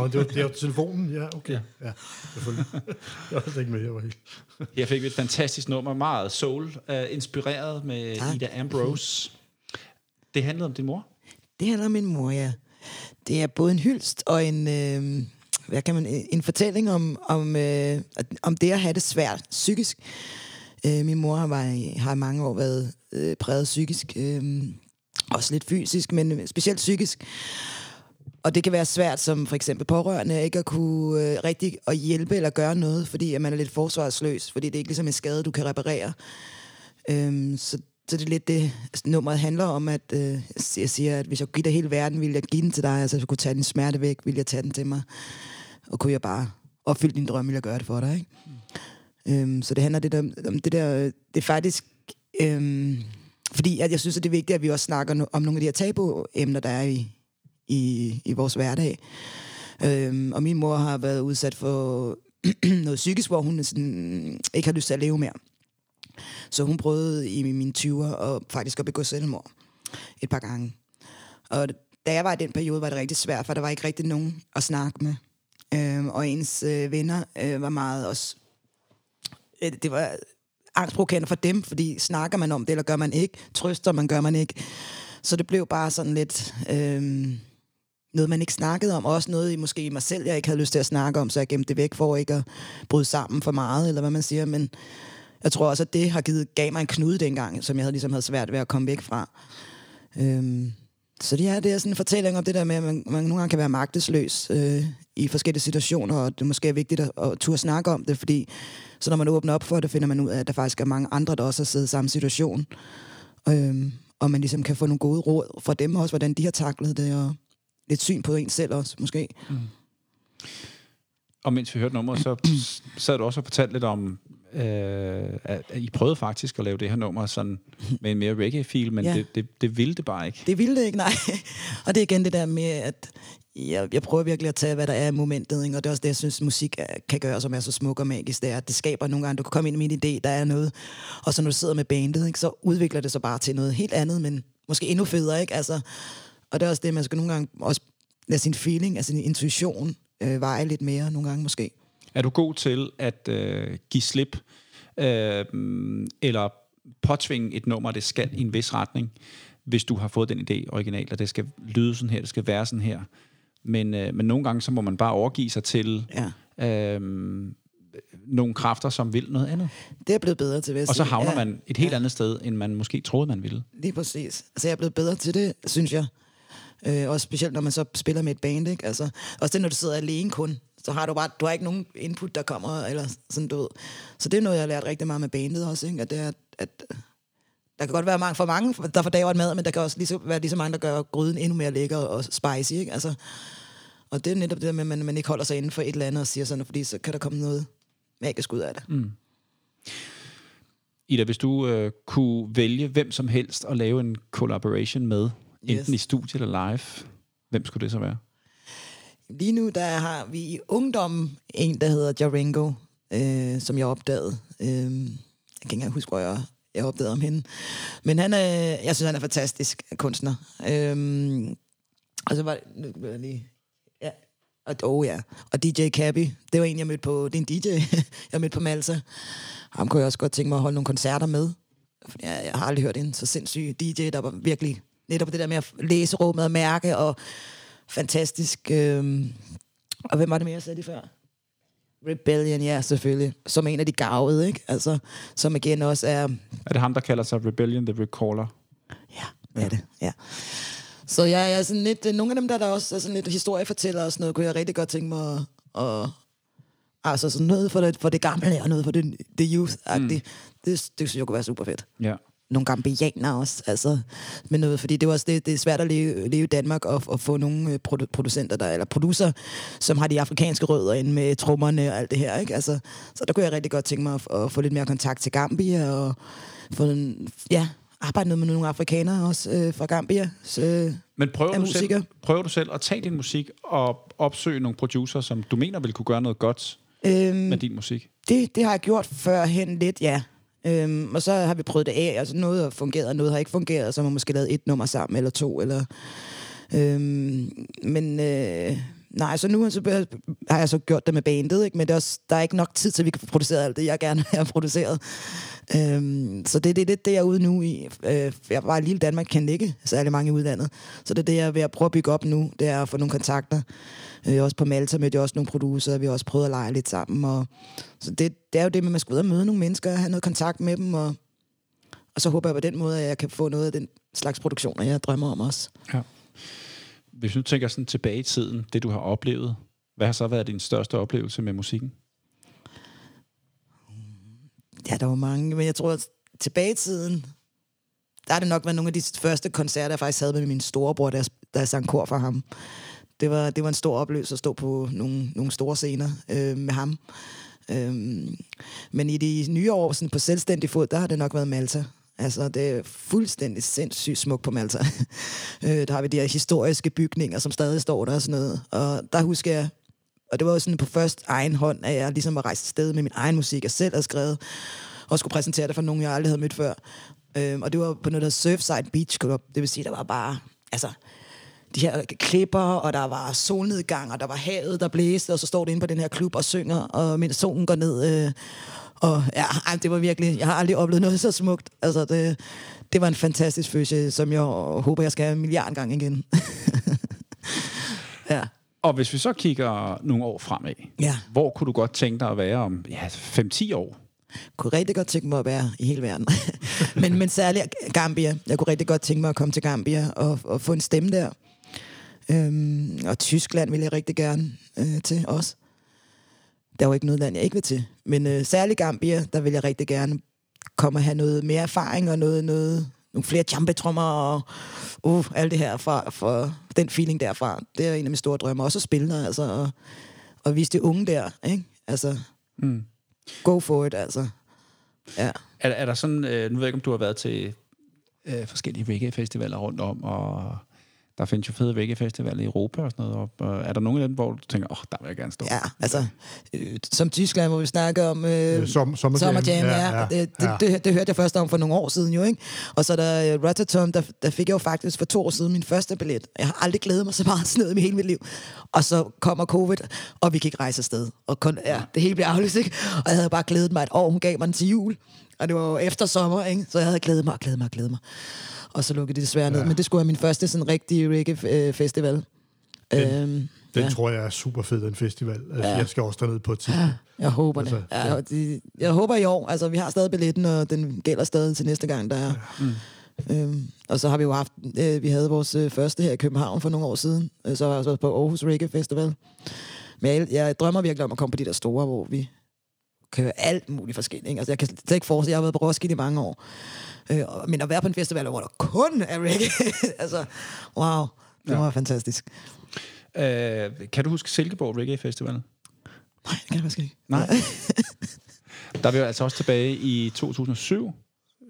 Nå, det, var, det var telefonen. Ja, okay. Ja, selvfølgelig. Jeg var ikke med, jeg var helt... Her fik vi et fantastisk nummer, meget soul, uh, inspireret med Tak. Ida Ambrose. Det handlede om din mor. Det handler om min mor, ja. Det er både en hyldst og en, øh, hvad kan man, en fortælling om, om, øh, om det at have det svært psykisk. Øh, min mor har, var, har i mange år været øh, præget psykisk, øh, også lidt fysisk, men specielt psykisk. Og det kan være svært som for eksempel pårørende ikke at kunne øh, rigtig at hjælpe eller gøre noget, fordi at man er lidt forsvarsløs, fordi det er ikke ligesom en skade, du kan reparere. Øhm, så, så det er lidt det, nummeret handler om, at øh, jeg siger, at hvis jeg kunne give dig hele verden, ville jeg give den til dig. Altså, hvis jeg kunne tage din smerte væk, ville jeg tage den til mig. Og kunne jeg bare opfylde din drøm, ville jeg gøre det for dig. Ikke? Mm. Øhm, så det handler det om, om det der, det er faktisk... Øhm, fordi at jeg synes, at det er vigtigt, at vi også snakker no- om nogle af de her tabuemner, der er i, i, i vores hverdag. Øhm, og min mor har været udsat for noget psykisk, hvor hun sådan, ikke har lyst til at leve mere. Så hun prøvede i mine 20'er at, faktisk at begå selvmord et par gange. Og da jeg var i den periode, var det rigtig svært, for der var ikke rigtig nogen at snakke med. Øhm, og ens øh, venner øh, var meget også... Øh, det var angstprovokerende for dem, fordi snakker man om det, eller gør man ikke? Trøster man, gør man ikke? Så det blev bare sådan lidt... Øh, noget, man ikke snakkede om, og også noget i måske i mig selv, jeg ikke havde lyst til at snakke om, så jeg gemte det væk for ikke at bryde sammen for meget, eller hvad man siger, men jeg tror også, at det har givet, gav mig en knude dengang, som jeg havde, ligesom havde svært ved at komme væk fra. Øhm, så det er, det er sådan en fortælling om det der med, at man, man nogle gange kan være magtesløs øh, i forskellige situationer, og det måske er vigtigt at, at turde snakke om det, fordi så når man åbner op for det, finder man ud af, at der faktisk er mange andre, der også har siddet i samme situation. Øhm, og man ligesom kan få nogle gode råd fra dem også, hvordan de har taklet det, og lidt syn på en selv også, måske. Og mens vi hørte nummeret, så sad du også og fortalte lidt om, øh, at, at I prøvede faktisk at lave det her nummer sådan med en mere reggae-feel, men Ja. det, det, det ville det bare ikke. Det ville det ikke, nej. Og det er igen det der med, at jeg, jeg prøver virkelig at tage, hvad der er i momentet, ikke? og det er også det, jeg synes, musik er, kan gøre, som er så smuk og magisk, det er, at det skaber nogle gange, du kan komme ind med en idé, der er noget, og så når du sidder med bandet, ikke, så udvikler det sig bare til noget helt andet, men måske endnu federe, ikke? Altså, og det er også det, man skal nogle gange også lade sin feeling, altså sin intuition, øh, veje lidt mere nogle gange måske. Er du god til at øh, give slip, øh, eller påtvinge et nummer, det skal i en vis retning, hvis du har fået den idé originalt, at det skal lyde sådan her, det skal være sådan her. Men, øh, men nogle gange, så må man bare overgive sig til Ja. øh, nogle kræfter, som vil noget andet. Det er blevet bedre til, vil Og så havner ja. man et helt andet sted, end man måske troede, man ville. Lige præcis. Altså, jeg er blevet bedre til det, synes jeg. Øh, også specielt, når man så spiller med et band, ikke? Altså, også det, når du sidder alene kun, så har du bare, du har ikke nogen input, der kommer, eller sådan, du ved. Så det er noget, jeg har lært rigtig meget med bandet også, ikke? At det er, at øh, der kan godt være mange, for mange, der får en mad, men der kan også lige så, være lige så mange, der gør gryden endnu mere lækker og spicy, ikke? Altså, og det er netop det der med, at man, man ikke holder sig inden for et eller andet og siger sådan, fordi så kan der komme noget magisk ud af det. Mm. Ida, hvis du øh, kunne vælge hvem som helst at lave en collaboration med, Yes. enten i studiet eller live, hvem skulle det så være? Lige nu der har vi i ungdommen en, der hedder Jaringo, øh, som jeg opdagede. Øh, jeg kan ikke engang huske, hvor jeg, jeg opdagede om hende. Men han er, jeg synes, han er fantastisk kunstner. Øh, og så var nu vil jeg lige... Ja, Og, oh ja. Og DJ Cabby, det var en, jeg mødte på... Det er en DJ, jeg mødte på Malta. Ham kunne jeg også godt tænke mig at holde nogle koncerter med. For jeg, jeg har aldrig hørt en så sindssyg DJ, der var virkelig netop det der med at læse rummet og mærke, og fantastisk. Øhm, og hvem var det mere, jeg sagde det før? Rebellion, ja, selvfølgelig. Som en af de gavede, ikke? Altså, som igen også er... Er det ham, der kalder sig Rebellion the Recaller? Ja, det er det, ja. Så jeg, jeg er sådan lidt... øh, Nogle af dem, der, der også er sådan lidt historiefortæller og sådan noget, kunne jeg rigtig godt tænke mig at... at altså sådan noget for det, for det gamle, og noget for det, det youth-agtige. Mm. Det, det synes jeg kunne være super fedt. Ja. Nogle gambianer også, altså, med noget, fordi det, var også, det, det er svært at leve, leve i Danmark og, og få nogle øh, produ- producenter, der, eller producer, som har de afrikanske rødder ind med trommerne og alt det her, ikke? Altså, så der kunne jeg rigtig godt tænke mig at, at få lidt mere kontakt til Gambia, og få en, ja, arbejde noget med nogle afrikanere også øh, fra Gambia. Så, øh, Men prøver du, selv, prøver du selv at tage din musik og opsøge nogle producer, som du mener vil kunne gøre noget godt øhm, med din musik? Det, det har jeg gjort førhen lidt, ja. Øhm, og så har vi prøvet det af. Altså noget har fungeret, og noget har ikke fungeret. Så har man måske lavet et nummer sammen, eller to. Eller, øhm, men øh, nej, så nu så har jeg så gjort det med bandet. Ikke? Men det er også, der er ikke nok tid til, at vi kan få produceret alt det, jeg gerne vil have produceret. Øhm, så det er det, det, jeg er ude nu i. Øh, jeg var i lille Danmark, kendte ikke særlig mange i udlandet. Så det er det, jeg er ved at prøve at bygge op nu. Det er at få nogle kontakter. Øh, også på Malta mødte jeg også nogle producer. Vi har også prøvet at lege lidt sammen. Og, så det, det er jo det med, at man skal ud og møde nogle mennesker, og have noget kontakt med dem. Og, og så håber jeg på den måde, at jeg kan få noget af den slags produktioner, jeg drømmer om også. Ja. Hvis du tænker sådan tilbage i tiden, det du har oplevet, hvad har så været din største oplevelse med musikken? Ja, der var mange, men jeg tror, at tilbage i tiden, der er det nok været nogle af de første koncerter, jeg faktisk havde med min storebror, da jeg, da jeg sang kor for ham. Det var, det var en stor oplevelse at stå på nogle, nogle store scener øh, med ham. Øhm, men i de nye år, sådan på selvstændig fod, der har det nok været Malta. Altså, det er fuldstændig sindssygt smukt på Malta. øh, der har vi de her historiske bygninger, som stadig står der og sådan noget. Og der husker jeg, og det var jo sådan på først egen hånd, at jeg ligesom var rejst sted med min egen musik, jeg selv havde skrevet, og skulle præsentere det for nogen, jeg aldrig havde mødt før. Øhm, og det var på noget, der Surfside Beach Club. Det vil sige, der var bare, altså, de her klipper, og der var solnedgang, og der var havet, der blæste, og så står det inde på den her klub og synger, og mens solen går ned. Øh, og ja, ej, det var virkelig, jeg har aldrig oplevet noget så smukt. Altså, det, det var en fantastisk følelse, som jeg håber, jeg skal have en milliard gang igen. ja. Og hvis vi så kigger nogle år fremad, Ja. hvor kunne du godt tænke dig at være om ja, 5-10 år? kunne rigtig godt tænke mig at være i hele verden. men, men særligt Gambia. Jeg kunne rigtig godt tænke mig at komme til Gambia og, og få en stemme der. Øhm, og Tyskland vil jeg rigtig gerne øh, til også. Der er jo ikke noget land, jeg ikke vil til. Men øh, særligt Gambia, der vil jeg rigtig gerne komme og have noget mere erfaring og noget, noget, nogle flere champetrommer og uh, alt det her fra, fra den feeling derfra. Det er en af mine store drømme. Også at spille der, altså, og, og vise de unge der, ikke? Altså, Mm. go for it, altså. Ja. Er, er der sådan, øh, nu ved jeg ikke, om du har været til øh, forskellige reggae-festivaler rundt om, og der findes jo fede reggae-festivaler i Europa og sådan noget. Og, og er der nogen af dem, hvor du tænker, åh, oh, der vil jeg gerne stå? Ja, altså, øh, som Tyskland, hvor vi snakker om øh, Øh, som- Summer Jam. Summer Jam, ja. Ja, ja, det, det, ja. det, det, hørte jeg først om for nogle år siden jo, ikke? Og så er der uh, Rotterdam, der, der fik jeg jo faktisk for to år siden min første billet. Jeg har aldrig glædet mig så meget til noget i hele mit liv. Og så kommer covid, og vi kan ikke rejse afsted. Og kun, ja, det hele blev aflyst, ikke? Og jeg havde bare glædet mig et år. Hun gav mig den til jul. Og det var jo efter sommer, ikke? Så jeg havde glædet mig og glædet mig og glædet mig. Og så lukkede det desværre ned. Men det skulle være min første sådan rigtige reggae-festival. Øhm, Den ja. tror jeg er super fed, den festival. Altså, Ja. Jeg skal også derned på et tidspunkt. Jeg håber det. Altså, Ja, jeg, de, jeg håber i år. Altså, vi har stadig billetten, og den gælder stadig til næste gang, der er. Mm. Øhm, og så har vi jo haft, øh, vi havde vores øh, første her i København for nogle år siden. Øh, så var jeg også på Aarhus Reggae Festival. Men jeg, jeg drømmer virkelig om at komme på de der store, hvor vi kan høre alt muligt forskelligt. Ikke? Altså, jeg kan slet ikke forestille, jeg har været på Roskilde i mange år. Øh, men at være på en festival, hvor der kun er reggae, altså, wow, det Ja. var fantastisk. Øh, kan du huske Silkeborg Reggae Festival? Nej, det kan jeg faktisk ikke. Nej. Der er vi jo altså også tilbage i 2007.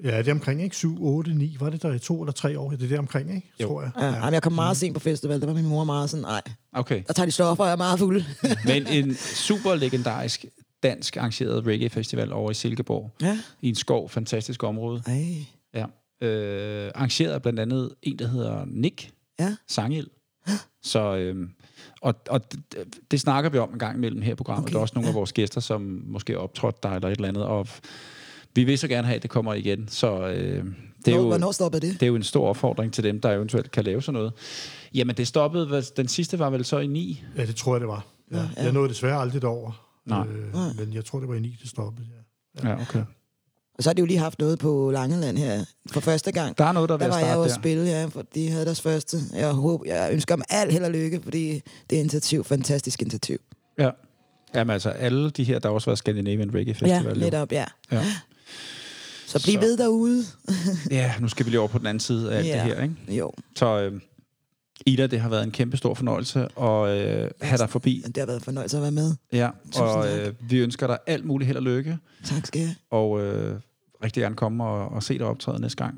Ja, det er omkring, ikke? 7, 8, 9. Var det der i to eller tre år? Det er det omkring, ikke? Jo. Tror jeg. Ja, ja. Jeg kom meget sent på festival, der var min mor meget sådan, nej, Okay. der tager de stoffer, og jeg er meget fuld. Men en super legendarisk dansk arrangeret reggae festival over i Silkeborg. ja. I en skov, fantastisk område. Ej. Ja. Øh, arrangeret blandt andet en, der hedder Nick Ja. Sangild. Så øh, Og, og det, det snakker vi om en gang imellem her i programmet. Okay, der er også nogle ja. af vores gæster, som måske er optrådt der eller et eller andet. Og vi vil så gerne have, at det kommer igen. Så øh, det, er Hvor, jo, hvornår stopper det? det er jo en stor opfordring til dem, der eventuelt kan lave sådan noget. Jamen, det stoppede... Den sidste var vel så i 9? Ja, det tror jeg, det var. Ja. ja. Jeg nåede desværre aldrig derover. Nej. Øh, men jeg tror, det var i 9, det stoppede. Ja. Ja, okay. Og så har de jo lige haft noget på Langeland her for første gang. Der er noget, der er ved Der var jeg jo at spille, ja, for de havde deres første. Jeg, håber, jeg ønsker dem alt held og lykke, fordi det er initiativ, fantastisk initiativ. Ja. Jamen altså, alle de her, der har også været Scandinavian Reggae Festival. Ja, jo. netop, ja. Ja. Så bliv Så- ved derude. ja, nu skal vi lige over på den anden side af alt Ja. det her, ikke? Jo, Så øh, Ida, det har været en kæmpe stor fornøjelse at øh, have dig forbi. det har været en fornøjelse at være med. Ja, og tak. øh, vi ønsker dig alt muligt held og lykke, Tak skal jeg. og øh, rigtig gerne komme og, og se dig optræde næste gang.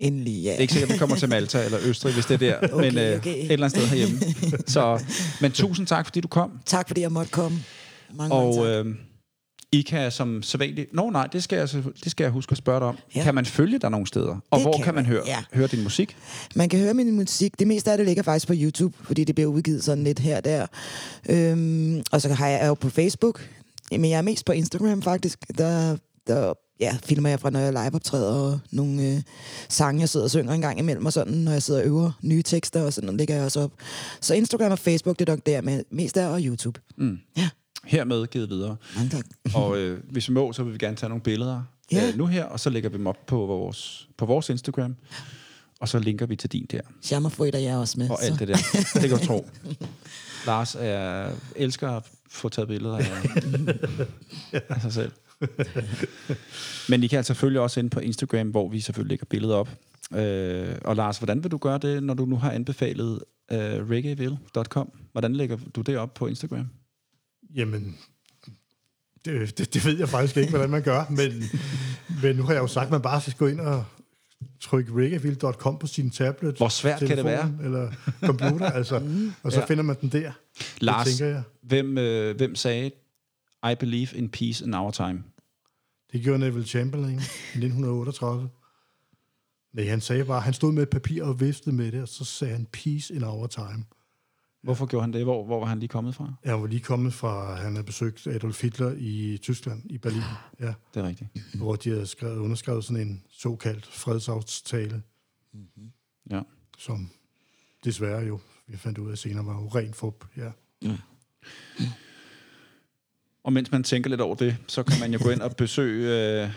Endelig, ja. Det er ikke sikkert, at vi kommer til Malta eller Østrig, hvis det er der, Okay, men øh, okay. et eller andet sted herhjemme. Så, men tusind tak, fordi du kom, Tak fordi jeg måtte komme. Mange, og mange tak. øh, I kan som sædvanligt... Nå nej, det skal, jeg, det skal jeg huske at spørge dig om. Ja. Kan man følge dig nogle steder? Og Det hvor kan kan man høre, ja. høre din musik? Man kan høre min musik. Det meste af det ligger faktisk på YouTube, fordi det bliver udgivet sådan lidt her og der. Øhm, og så har jeg er jo på Facebook, men jeg er mest på Instagram faktisk. Der, der ja, filmer jeg fra, når jeg live optræder, og nogle øh, sange, jeg sidder og synger en gang imellem, og sådan, når jeg sidder og øver nye tekster, og sådan, lægger jeg også op. Så Instagram og Facebook, det er nok der, men mest er og YouTube. Mm. Ja. Hermed givet videre. Mange tak. Og øh, hvis vi må, så vil vi gerne tage nogle billeder Ja. øh, nu her, og så lægger vi dem op på vores, på vores Instagram. Og så linker vi til din der, Jammerfrød er jeg også med. og så. alt det der. Det kan du tro. Lars er, elsker at få taget billeder af, af sig selv. Men I kan altså selvfølgelig også ind på Instagram, hvor vi selvfølgelig lægger billeder op. Øh, og Lars, hvordan vil du gøre det, når du nu har anbefalet øh, reggaeville.com? Hvordan lægger du det op på Instagram? Jamen, det, det, det ved jeg faktisk ikke, hvordan man gør, men, men nu har jeg jo sagt, at man bare skal gå ind og trykke reggaeville.com på sin tablet, Hvor svært kan det telefon Eller computer, altså, og så Ja. finder man den der. Lars, tænker jeg. hvem, øh, hvem sagde, I believe in peace in our time? Det gjorde Neville Chamberlain i 1938. Nej, han sagde bare, han stod med et papir og viftede med det, og så sagde han, peace in our time. Hvorfor gjorde han det? Hvor, hvor var han lige kommet fra? Jeg var lige kommet fra, han havde besøgt Adolf Hitler i Tyskland, i Berlin, ja, Det er rigtigt. hvor de havde skrevet, underskrevet sådan en såkaldt fredsaftale, Ja. som desværre jo, vi fandt ud af senere, var jo ren fup, ja. Og mens man tænker lidt over det, så kan man jo gå ind og besøge øh,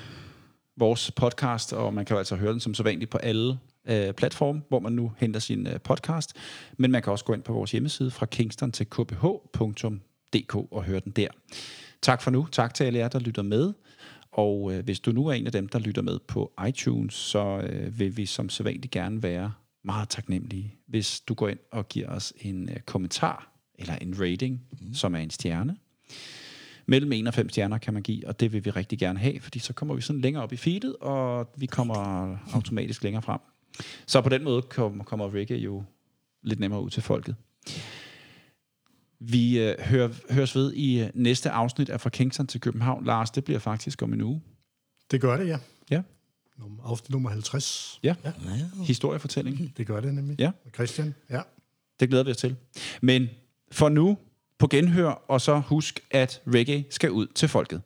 vores podcast, og man kan jo altså høre den som så vanligt på alle øh, platforme, hvor man nu henter sin øh, podcast. Men man kan også gå ind på vores hjemmeside fra kingston til kph.dk og høre den der. Tak for nu. Tak til alle jer, der lytter med. Og øh, hvis du nu er en af dem, der lytter med på iTunes, så øh, vil vi som sædvanligt gerne være meget taknemmelige, hvis du går ind og giver os en øh, kommentar eller en rating, mm. som er en stjerne. Mellem 1 og 5 stjerner kan man give, og det vil vi rigtig gerne have, fordi så kommer vi sådan længere op i feedet, og vi kommer automatisk længere frem. Så på den måde kommer, kommer reggae jo lidt nemmere ud til folket. Vi øh, hører, høres ved i øh, næste afsnit af Fra Kingston til København. Lars, det bliver faktisk om en uge. Det gør det, ja. Ja. Num- Afsnit nummer 50. Ja, Ja. historiefortælling. Det gør det nemlig. Ja. Og Christian, ja. Det glæder vi os til. Men for nu, på genhør, og så husk, at reggae skal ud til folket.